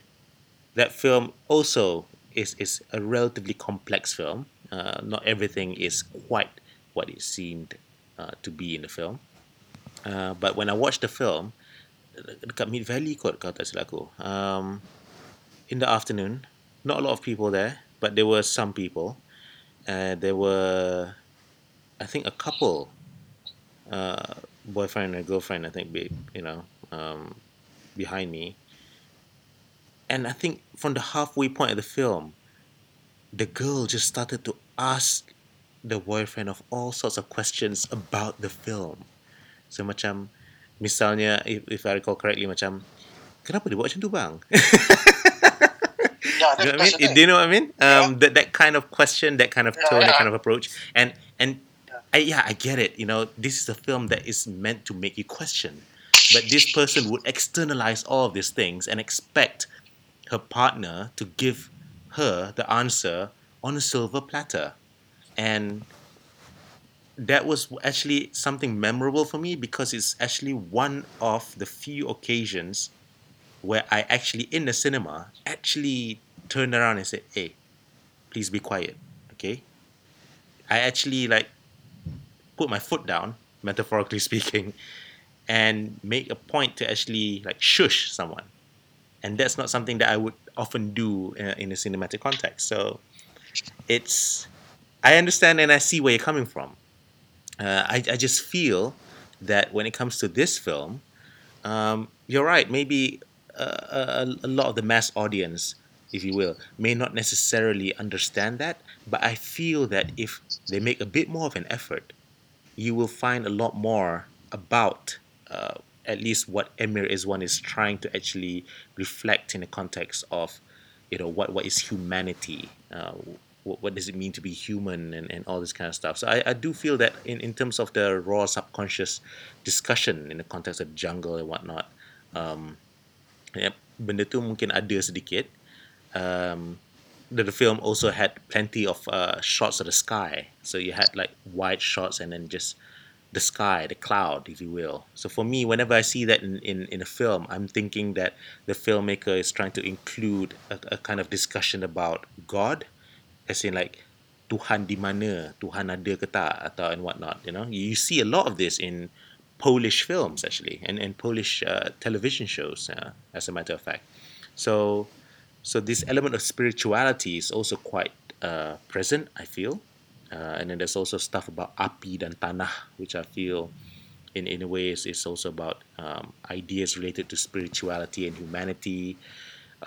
[SPEAKER 1] that film also is, is a relatively complex film. Uh, not everything is quite what it seemed uh, to be in the film. Uh, but when I watched the film, dekat Mid Valley kot kalau tak silap aku. Um, in the afternoon, not a lot of people there, but there were some people. Uh, there were, I think, a couple, uh, boyfriend and girlfriend, I think, be, you know, um, behind me. And I think from the halfway point of the film, the girl just started to ask the boyfriend of all sorts of questions about the film. So macam misalnya if, if I recall correctly macam kenapa dia buat macam tu bang?
[SPEAKER 3] Yeah,
[SPEAKER 1] you know what I mean? Do you know what I mean? Um, that that kind of question, that kind of
[SPEAKER 3] Yeah,
[SPEAKER 1] tone, that kind of approach, and and
[SPEAKER 3] Yeah.
[SPEAKER 1] I, yeah, I get it. You know, this is a film that is meant to make you question, but this person would externalize all of these things and expect her partner to give her the answer on a silver platter, and that was actually something memorable for me because it's actually one of the few occasions where I actually in the cinema actually turned around and said, "Hey, please be quiet, okay?" I actually like put my foot down, metaphorically speaking, and make a point to actually like shush someone, and that's not something that I would often do uh, in a cinematic context. So it's I understand and I see where you're coming from. Uh, I, I just feel that when it comes to this film, um, you're right. Maybe a, a lot of the mass audience, if you will, may not necessarily understand that. But I feel that if they make a bit more of an effort, you will find a lot more about uh, at least what Emir Ezwan is trying to actually reflect in the context of, you know, what, what is humanity, uh, what, what does it mean to be human, and, and all this kind of stuff. So I, I do feel that in, in terms of the raw subconscious discussion in the context of jungle and whatnot, um, ya, benda tu mungkin ada sedikit. Um, the, the film also had plenty of uh, shots of the sky. So you had like wide shots and then just the sky, the cloud, if you will. So for me, whenever I see that in, in, in a film, I'm thinking that the filmmaker is trying to include a, a kind of discussion about God, as in like Tuhan di mana, Tuhan ada ke tak, atau and whatnot. You know, you see a lot of this in Polish films actually, and, and Polish uh, television shows, uh, as a matter of fact. So, so this element of spirituality is also quite uh, present, I feel. Uh, and then there's also stuff about api dan tanah, which I feel, in in a way, is, is also about um, ideas related to spirituality and humanity.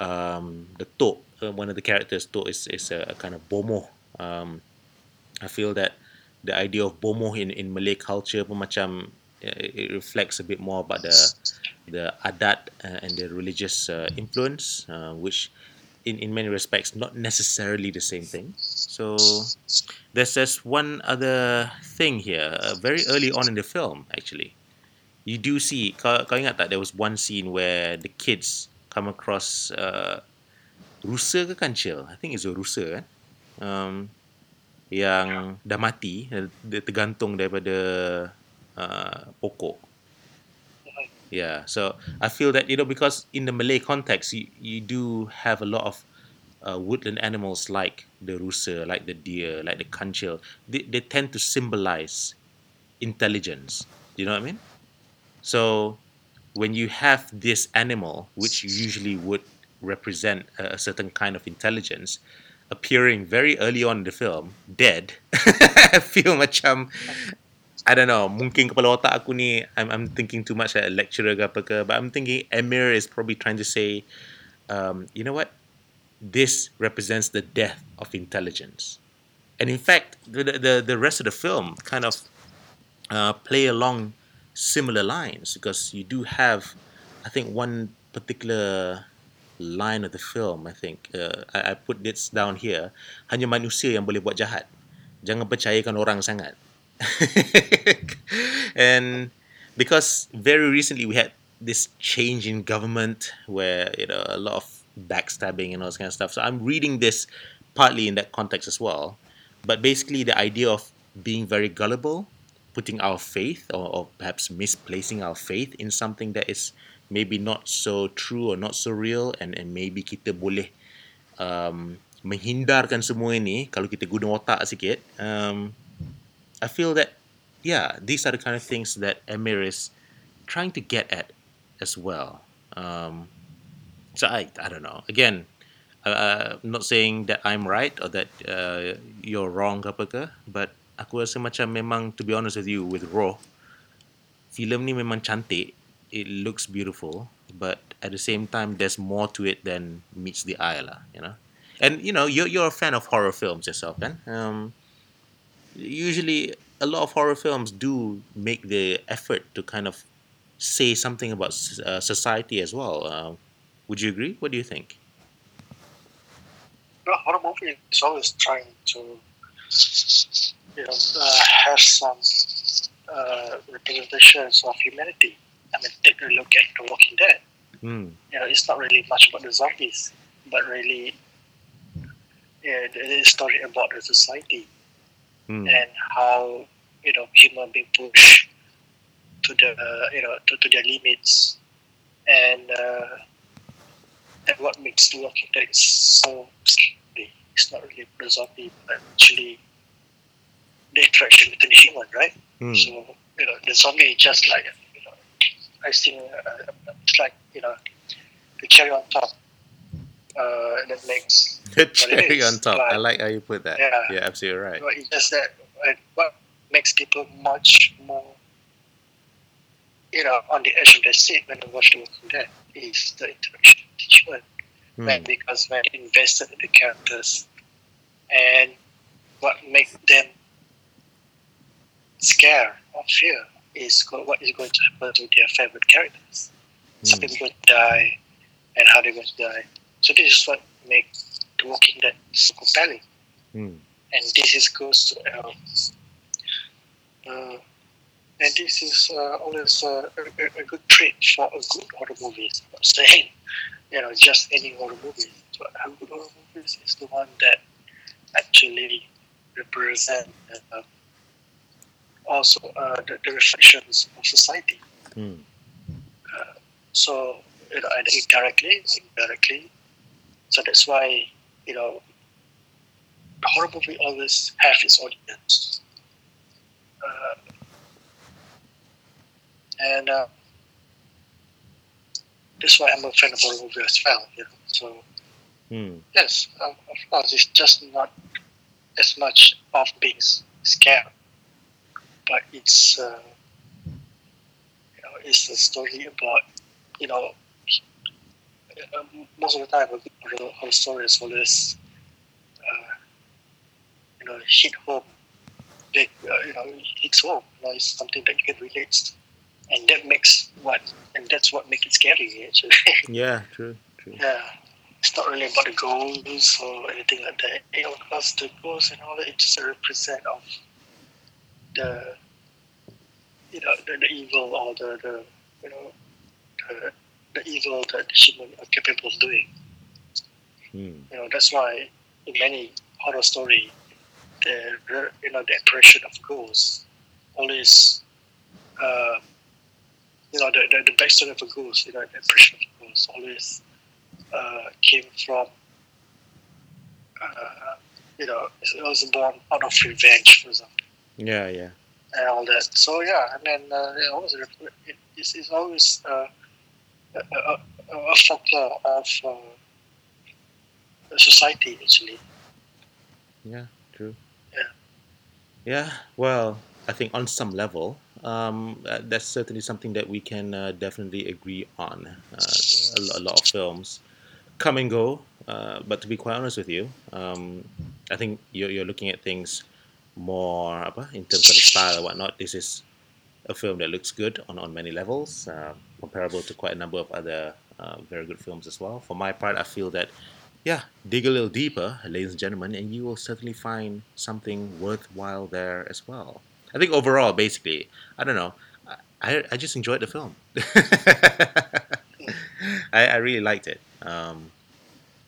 [SPEAKER 1] Um, the Tok, uh, one of the characters, Tok, is, is a, a kind of bomoh. Um, I feel that the idea of bomoh in, in Malay culture pun macam uh, it reflects a bit more about the the adat uh, and the religious uh, influence, uh, which in, in many respects not necessarily the same thing. So there's just one other thing here. Uh, very early on in the film, actually, you do see. Kau, kau ingat? There was one scene where the kids come across uh, rusa ke kancil? I think it's a rusa kan. Um, yang dah mati, dia tergantung daripada uh, pokok. Yeah, so I feel that you know because in the Malay context, you, you do have a lot of uh, woodland animals like the rooster like the deer, like the kancil They, they tend to symbolize intelligence. Do you know what I mean? So when you have this animal, which usually would represent a, a certain kind of intelligence, appearing very early on in the film, dead, feel macam I don't know, mungkin kepala otak aku ni I'm I'm thinking too much like a lecturer ke apa ke, but I'm thinking Emir is probably trying to say um, you know what? This represents the death of intelligence. And in fact, the the the rest of the film kind of uh, play along similar lines because you do have I think one particular line of the film I think. Uh, I, I put this down here. Hanya manusia yang boleh buat jahat. Jangan percayakan orang sangat and because very recently we had this change in government where you know a lot of backstabbing and all this kind of stuff. So I'm reading this partly in that context as well. But basically, the idea of being very gullible, putting our faith or, or perhaps misplacing our faith in something that is maybe not so true or not so real, and, and maybe kita boleh um, menghindarkan semua ini kalau kita guna otak sikit. Um, I feel that, yeah, these are the kind of things that Emir is trying to get at as well. Um, so I, I don't know. Again, uh, I'm not saying that I'm right or that uh, you're wrong ke apa ke, but aku rasa macam memang, to be honest with you, with Roh, filem ni memang cantik. It looks beautiful, but at the same time, there's more to it than meets the eye lah, you know. And you know, you're you're a fan of horror films yourself, then. Um, usually a lot of horror films do make the effort to kind of say something about uh, society as well. Uh, would you agree? What do you think?
[SPEAKER 3] Well, horror movie is always trying to, you know, uh, have some uh, representations of humanity. I mean, take a look at The Walking Dead.
[SPEAKER 1] Hmm.
[SPEAKER 3] You know, it's not really much about the zombies, but really, yeah, it is a story about the society
[SPEAKER 1] Hmm.
[SPEAKER 3] and how you know human being pushed to the uh, you know to, to their limits, and uh, and what makes The Walking Dead so scary. It's not really the zombie, but actually the interaction between the human, right?
[SPEAKER 1] Hmm.
[SPEAKER 3] So you know, the zombie is just like you know, I think uh, it's like you know, the cherry on top. Uh, that makes
[SPEAKER 1] The cherry
[SPEAKER 3] is,
[SPEAKER 1] on top. I like how you put that.
[SPEAKER 3] Yeah.
[SPEAKER 1] Yeah, absolutely right.
[SPEAKER 3] But it's just that uh, what makes people much more, you know, on the edge of their seat when they watch The Walking Dead is the interaction with human.
[SPEAKER 1] Hmm.
[SPEAKER 3] When because when they invested in the characters, and what makes them scared or fear is what is going to happen to their favorite characters. Some
[SPEAKER 1] Hmm.
[SPEAKER 3] people going to die, and how they're going to die. So this is what makes The Walking Dead so compelling
[SPEAKER 1] Hmm.
[SPEAKER 3] and this is goes um, uh, and this is uh, always uh, a, a- a good trait for a good horror movie. Not saying you know just any horror movie, but a good horror movie is the one that actually represent uh, also uh, the, the reflections of society.
[SPEAKER 1] Hmm.
[SPEAKER 3] So you know, either indirectly, or indirectly. So that's why you know the horror movie always have its audience. Uh, and uh, that's why I'm a fan of horror movie as well. You know? So
[SPEAKER 1] Hmm.
[SPEAKER 3] yes, um, of course, it's just not as much of being scared, but it's uh, you know it's a story about you know uh, most of the time a good horror, horror story is always uh, you know hit home, big uh, you know hits home. You know, it's something that you can relate, to. and that makes what and that's what makes it scary actually.
[SPEAKER 1] Yeah, true, true.
[SPEAKER 3] yeah. it's not really about the goals or anything like that. You know, because the goals and all that it just a represent of the you know the, the evil or the, the you know the, the evil that human are capable of doing.
[SPEAKER 1] Hmm.
[SPEAKER 3] You know, that's why in many horror story the you know the apparition of ghosts always uh, you know the, the, the backstory of a ghost, you know, the apparition of a ghost always uh, came from uh, you know, it was born out of revenge, for example,
[SPEAKER 1] Yeah, yeah.
[SPEAKER 3] and all that. So yeah, and then uh, it always it, it's, it's always uh, a, a, factor of uh, society actually.
[SPEAKER 1] Yeah, true.
[SPEAKER 3] Yeah.
[SPEAKER 1] Yeah, well, I think on some level, um, uh, that's certainly something that we can uh, definitely agree on. Uh, a lot of films come and go, uh, but to be quite honest with you, um, I think you're, you're looking at things more in terms of the style and whatnot. This is a film that looks good on, on many levels, uh, comparable to quite a number of other uh, very good films as well. For my part, I feel that yeah, dig a little deeper, ladies and gentlemen, and you will certainly find something worthwhile there as well. I think overall, basically, I don't know, I, I, just enjoyed the film. I, I really liked it. Um,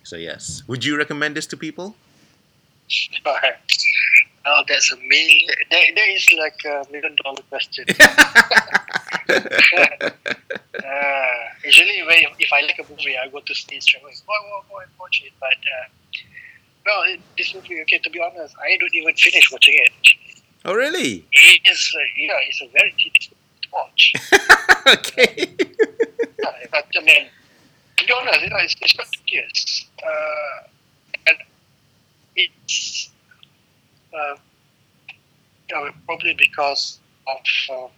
[SPEAKER 1] so, yes. Would you recommend this to people?
[SPEAKER 3] Oh, that's a million. That, that is like a million dollar question. uh, usually, when if I like a movie, I go to stage straight away. Go, go, go and watch it. But uh, well, it, this movie, okay, to be honest, I don't even finish watching it.
[SPEAKER 1] Oh, really?
[SPEAKER 3] It is, uh, yeah, it's a very tedious movie to watch.
[SPEAKER 1] okay.
[SPEAKER 3] Yeah, but I mean, to be honest, you know, it's, it's not tedious. Uh, and it's uh, probably because of uh,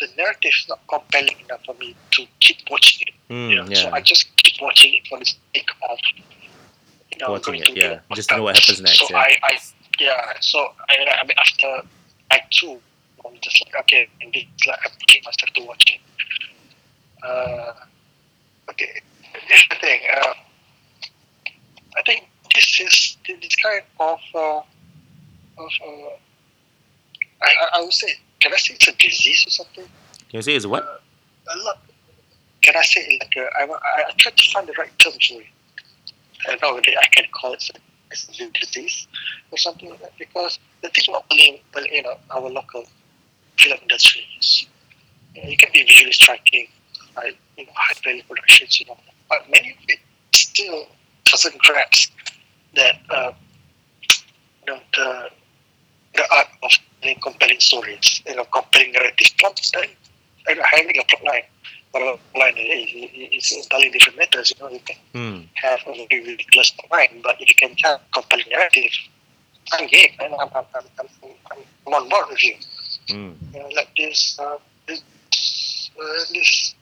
[SPEAKER 3] the narrative is not compelling enough for me to keep watching it.
[SPEAKER 1] Mm,
[SPEAKER 3] you know? So
[SPEAKER 1] yeah.
[SPEAKER 3] I just keep watching it for the sake of you know
[SPEAKER 1] Watching it,
[SPEAKER 3] to
[SPEAKER 1] yeah. Just to know what happens next,
[SPEAKER 3] So
[SPEAKER 1] yeah.
[SPEAKER 3] I, I yeah. So I, I mean after Act Two, I'm just like okay, and is like I'm putting myself to watch it. Uh, okay, here's the thing. Uh, I think this is this kind of uh, of uh, I, I would say can I say it's a disease or something?
[SPEAKER 1] Can you say it's what?
[SPEAKER 3] a lot. Can I say it like a, I, I, I tried to find the right term for it. I don't know I can call it a a disease or something like that because the thing about Malay, Malay, you know, our local film industry is you know, it can be visually striking, right? You know, high value productions, you know, but many of it still doesn't grasp that uh, you know the the art of telling compelling stories, you know, compelling narrative plots, and and having a plot line. But a plot line is, is, is entirely different matters. You know, you can
[SPEAKER 1] Hmm.
[SPEAKER 3] have a very ridiculous plot line, but if you can tell compelling narrative, I'm game. I'm, I'm, I'm, I'm, I'm, I'm on board with you.
[SPEAKER 1] Hmm.
[SPEAKER 3] You know, like this, uh, this, uh, this,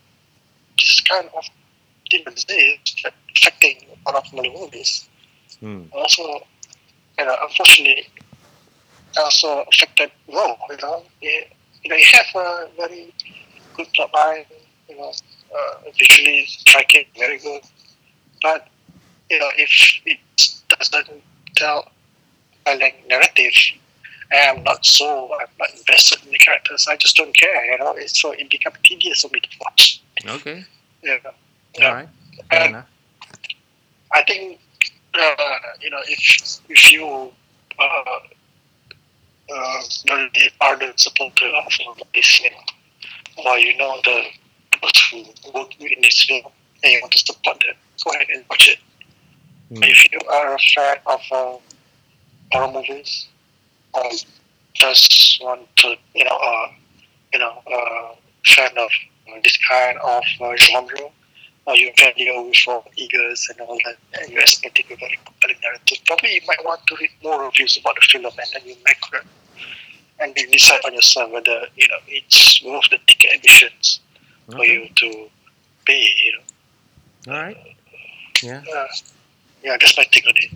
[SPEAKER 3] this kind of disease that affecting one of Malay movies.
[SPEAKER 1] Hmm.
[SPEAKER 3] Also, you know, unfortunately, also affected Roh. You know, it, you know, you have a very good line. You know, uh, visually striking, very good. But you know, if it doesn't tell a like narrative, I'm not so I'm not invested in the characters. I just don't care. You know, it's, so it becomes tedious for me to watch.
[SPEAKER 1] Okay.
[SPEAKER 3] Know, Yeah.
[SPEAKER 1] All right.
[SPEAKER 3] I think uh, you know if if you uh, uh, are the ardent supporter of this film, or you know the people who work in this film and you want to support them, go ahead and watch it.
[SPEAKER 1] Hmm.
[SPEAKER 3] If you are a fan of uh, horror movies, or just want to you know uh, you know uh, fan of uh, this kind of uh, genre, or you're familiar with uh, Eggers and all that, and you're expecting a very compelling narrative, probably you might want to read more reviews about the film and then you make it and then decide on yourself whether you know it's worth the ticket admissions for you to pay. You know,
[SPEAKER 1] All right. Yeah.
[SPEAKER 3] uh, yeah, that's my take on it.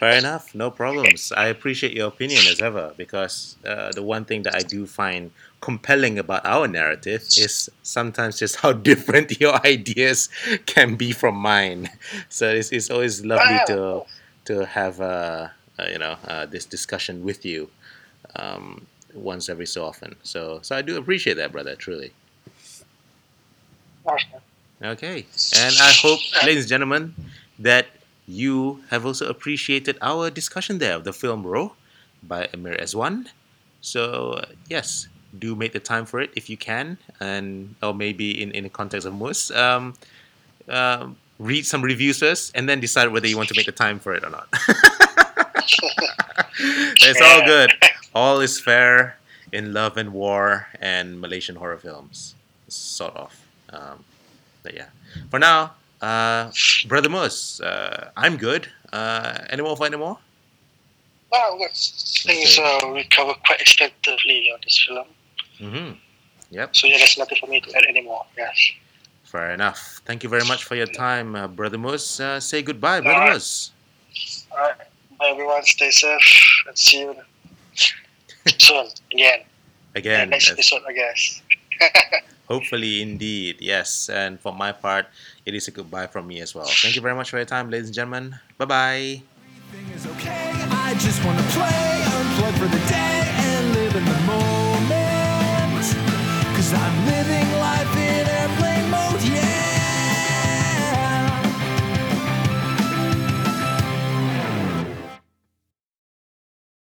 [SPEAKER 1] Fair enough, no problems. I appreciate your opinion as ever because uh, the one thing that I do find compelling about our narrative is sometimes just how different your ideas can be from mine. So it's, it's always lovely to to have uh, uh, you know uh, this discussion with you um, once every so often. So so I do appreciate that, brother. Truly.
[SPEAKER 5] Awesome.
[SPEAKER 1] Okay, and I hope, ladies and gentlemen, that you have also appreciated our discussion there of the film Roh by Emir Ezwan. So uh, yes, do make the time for it if you can, and or maybe in in the context of Mus, um, um, read some reviews first, and then decide whether you want to make the time for it or not. it's all good. All is fair in love and war and Malaysian horror films, sort of. Um, but yeah, for now, uh, brother Mus, uh, I'm good. Uh, any more for any more?
[SPEAKER 5] Well, good. Things uh, we covered quite extensively on this film.
[SPEAKER 1] Mm-hmm. Yep.
[SPEAKER 5] So yeah, there's nothing for me to add anymore. Yes.
[SPEAKER 1] Fair enough. Thank you very much for your time, uh, brother Mus. Uh, say goodbye, brother
[SPEAKER 5] Alright.
[SPEAKER 1] Mus.
[SPEAKER 5] All right. Bye, everyone. Stay safe and see you soon again.
[SPEAKER 1] Again,
[SPEAKER 5] next episode, I guess.
[SPEAKER 1] hopefully, indeed, yes. And for my part, it is a goodbye from me as well. Thank you very much for your time, ladies and gentlemen. Bye bye.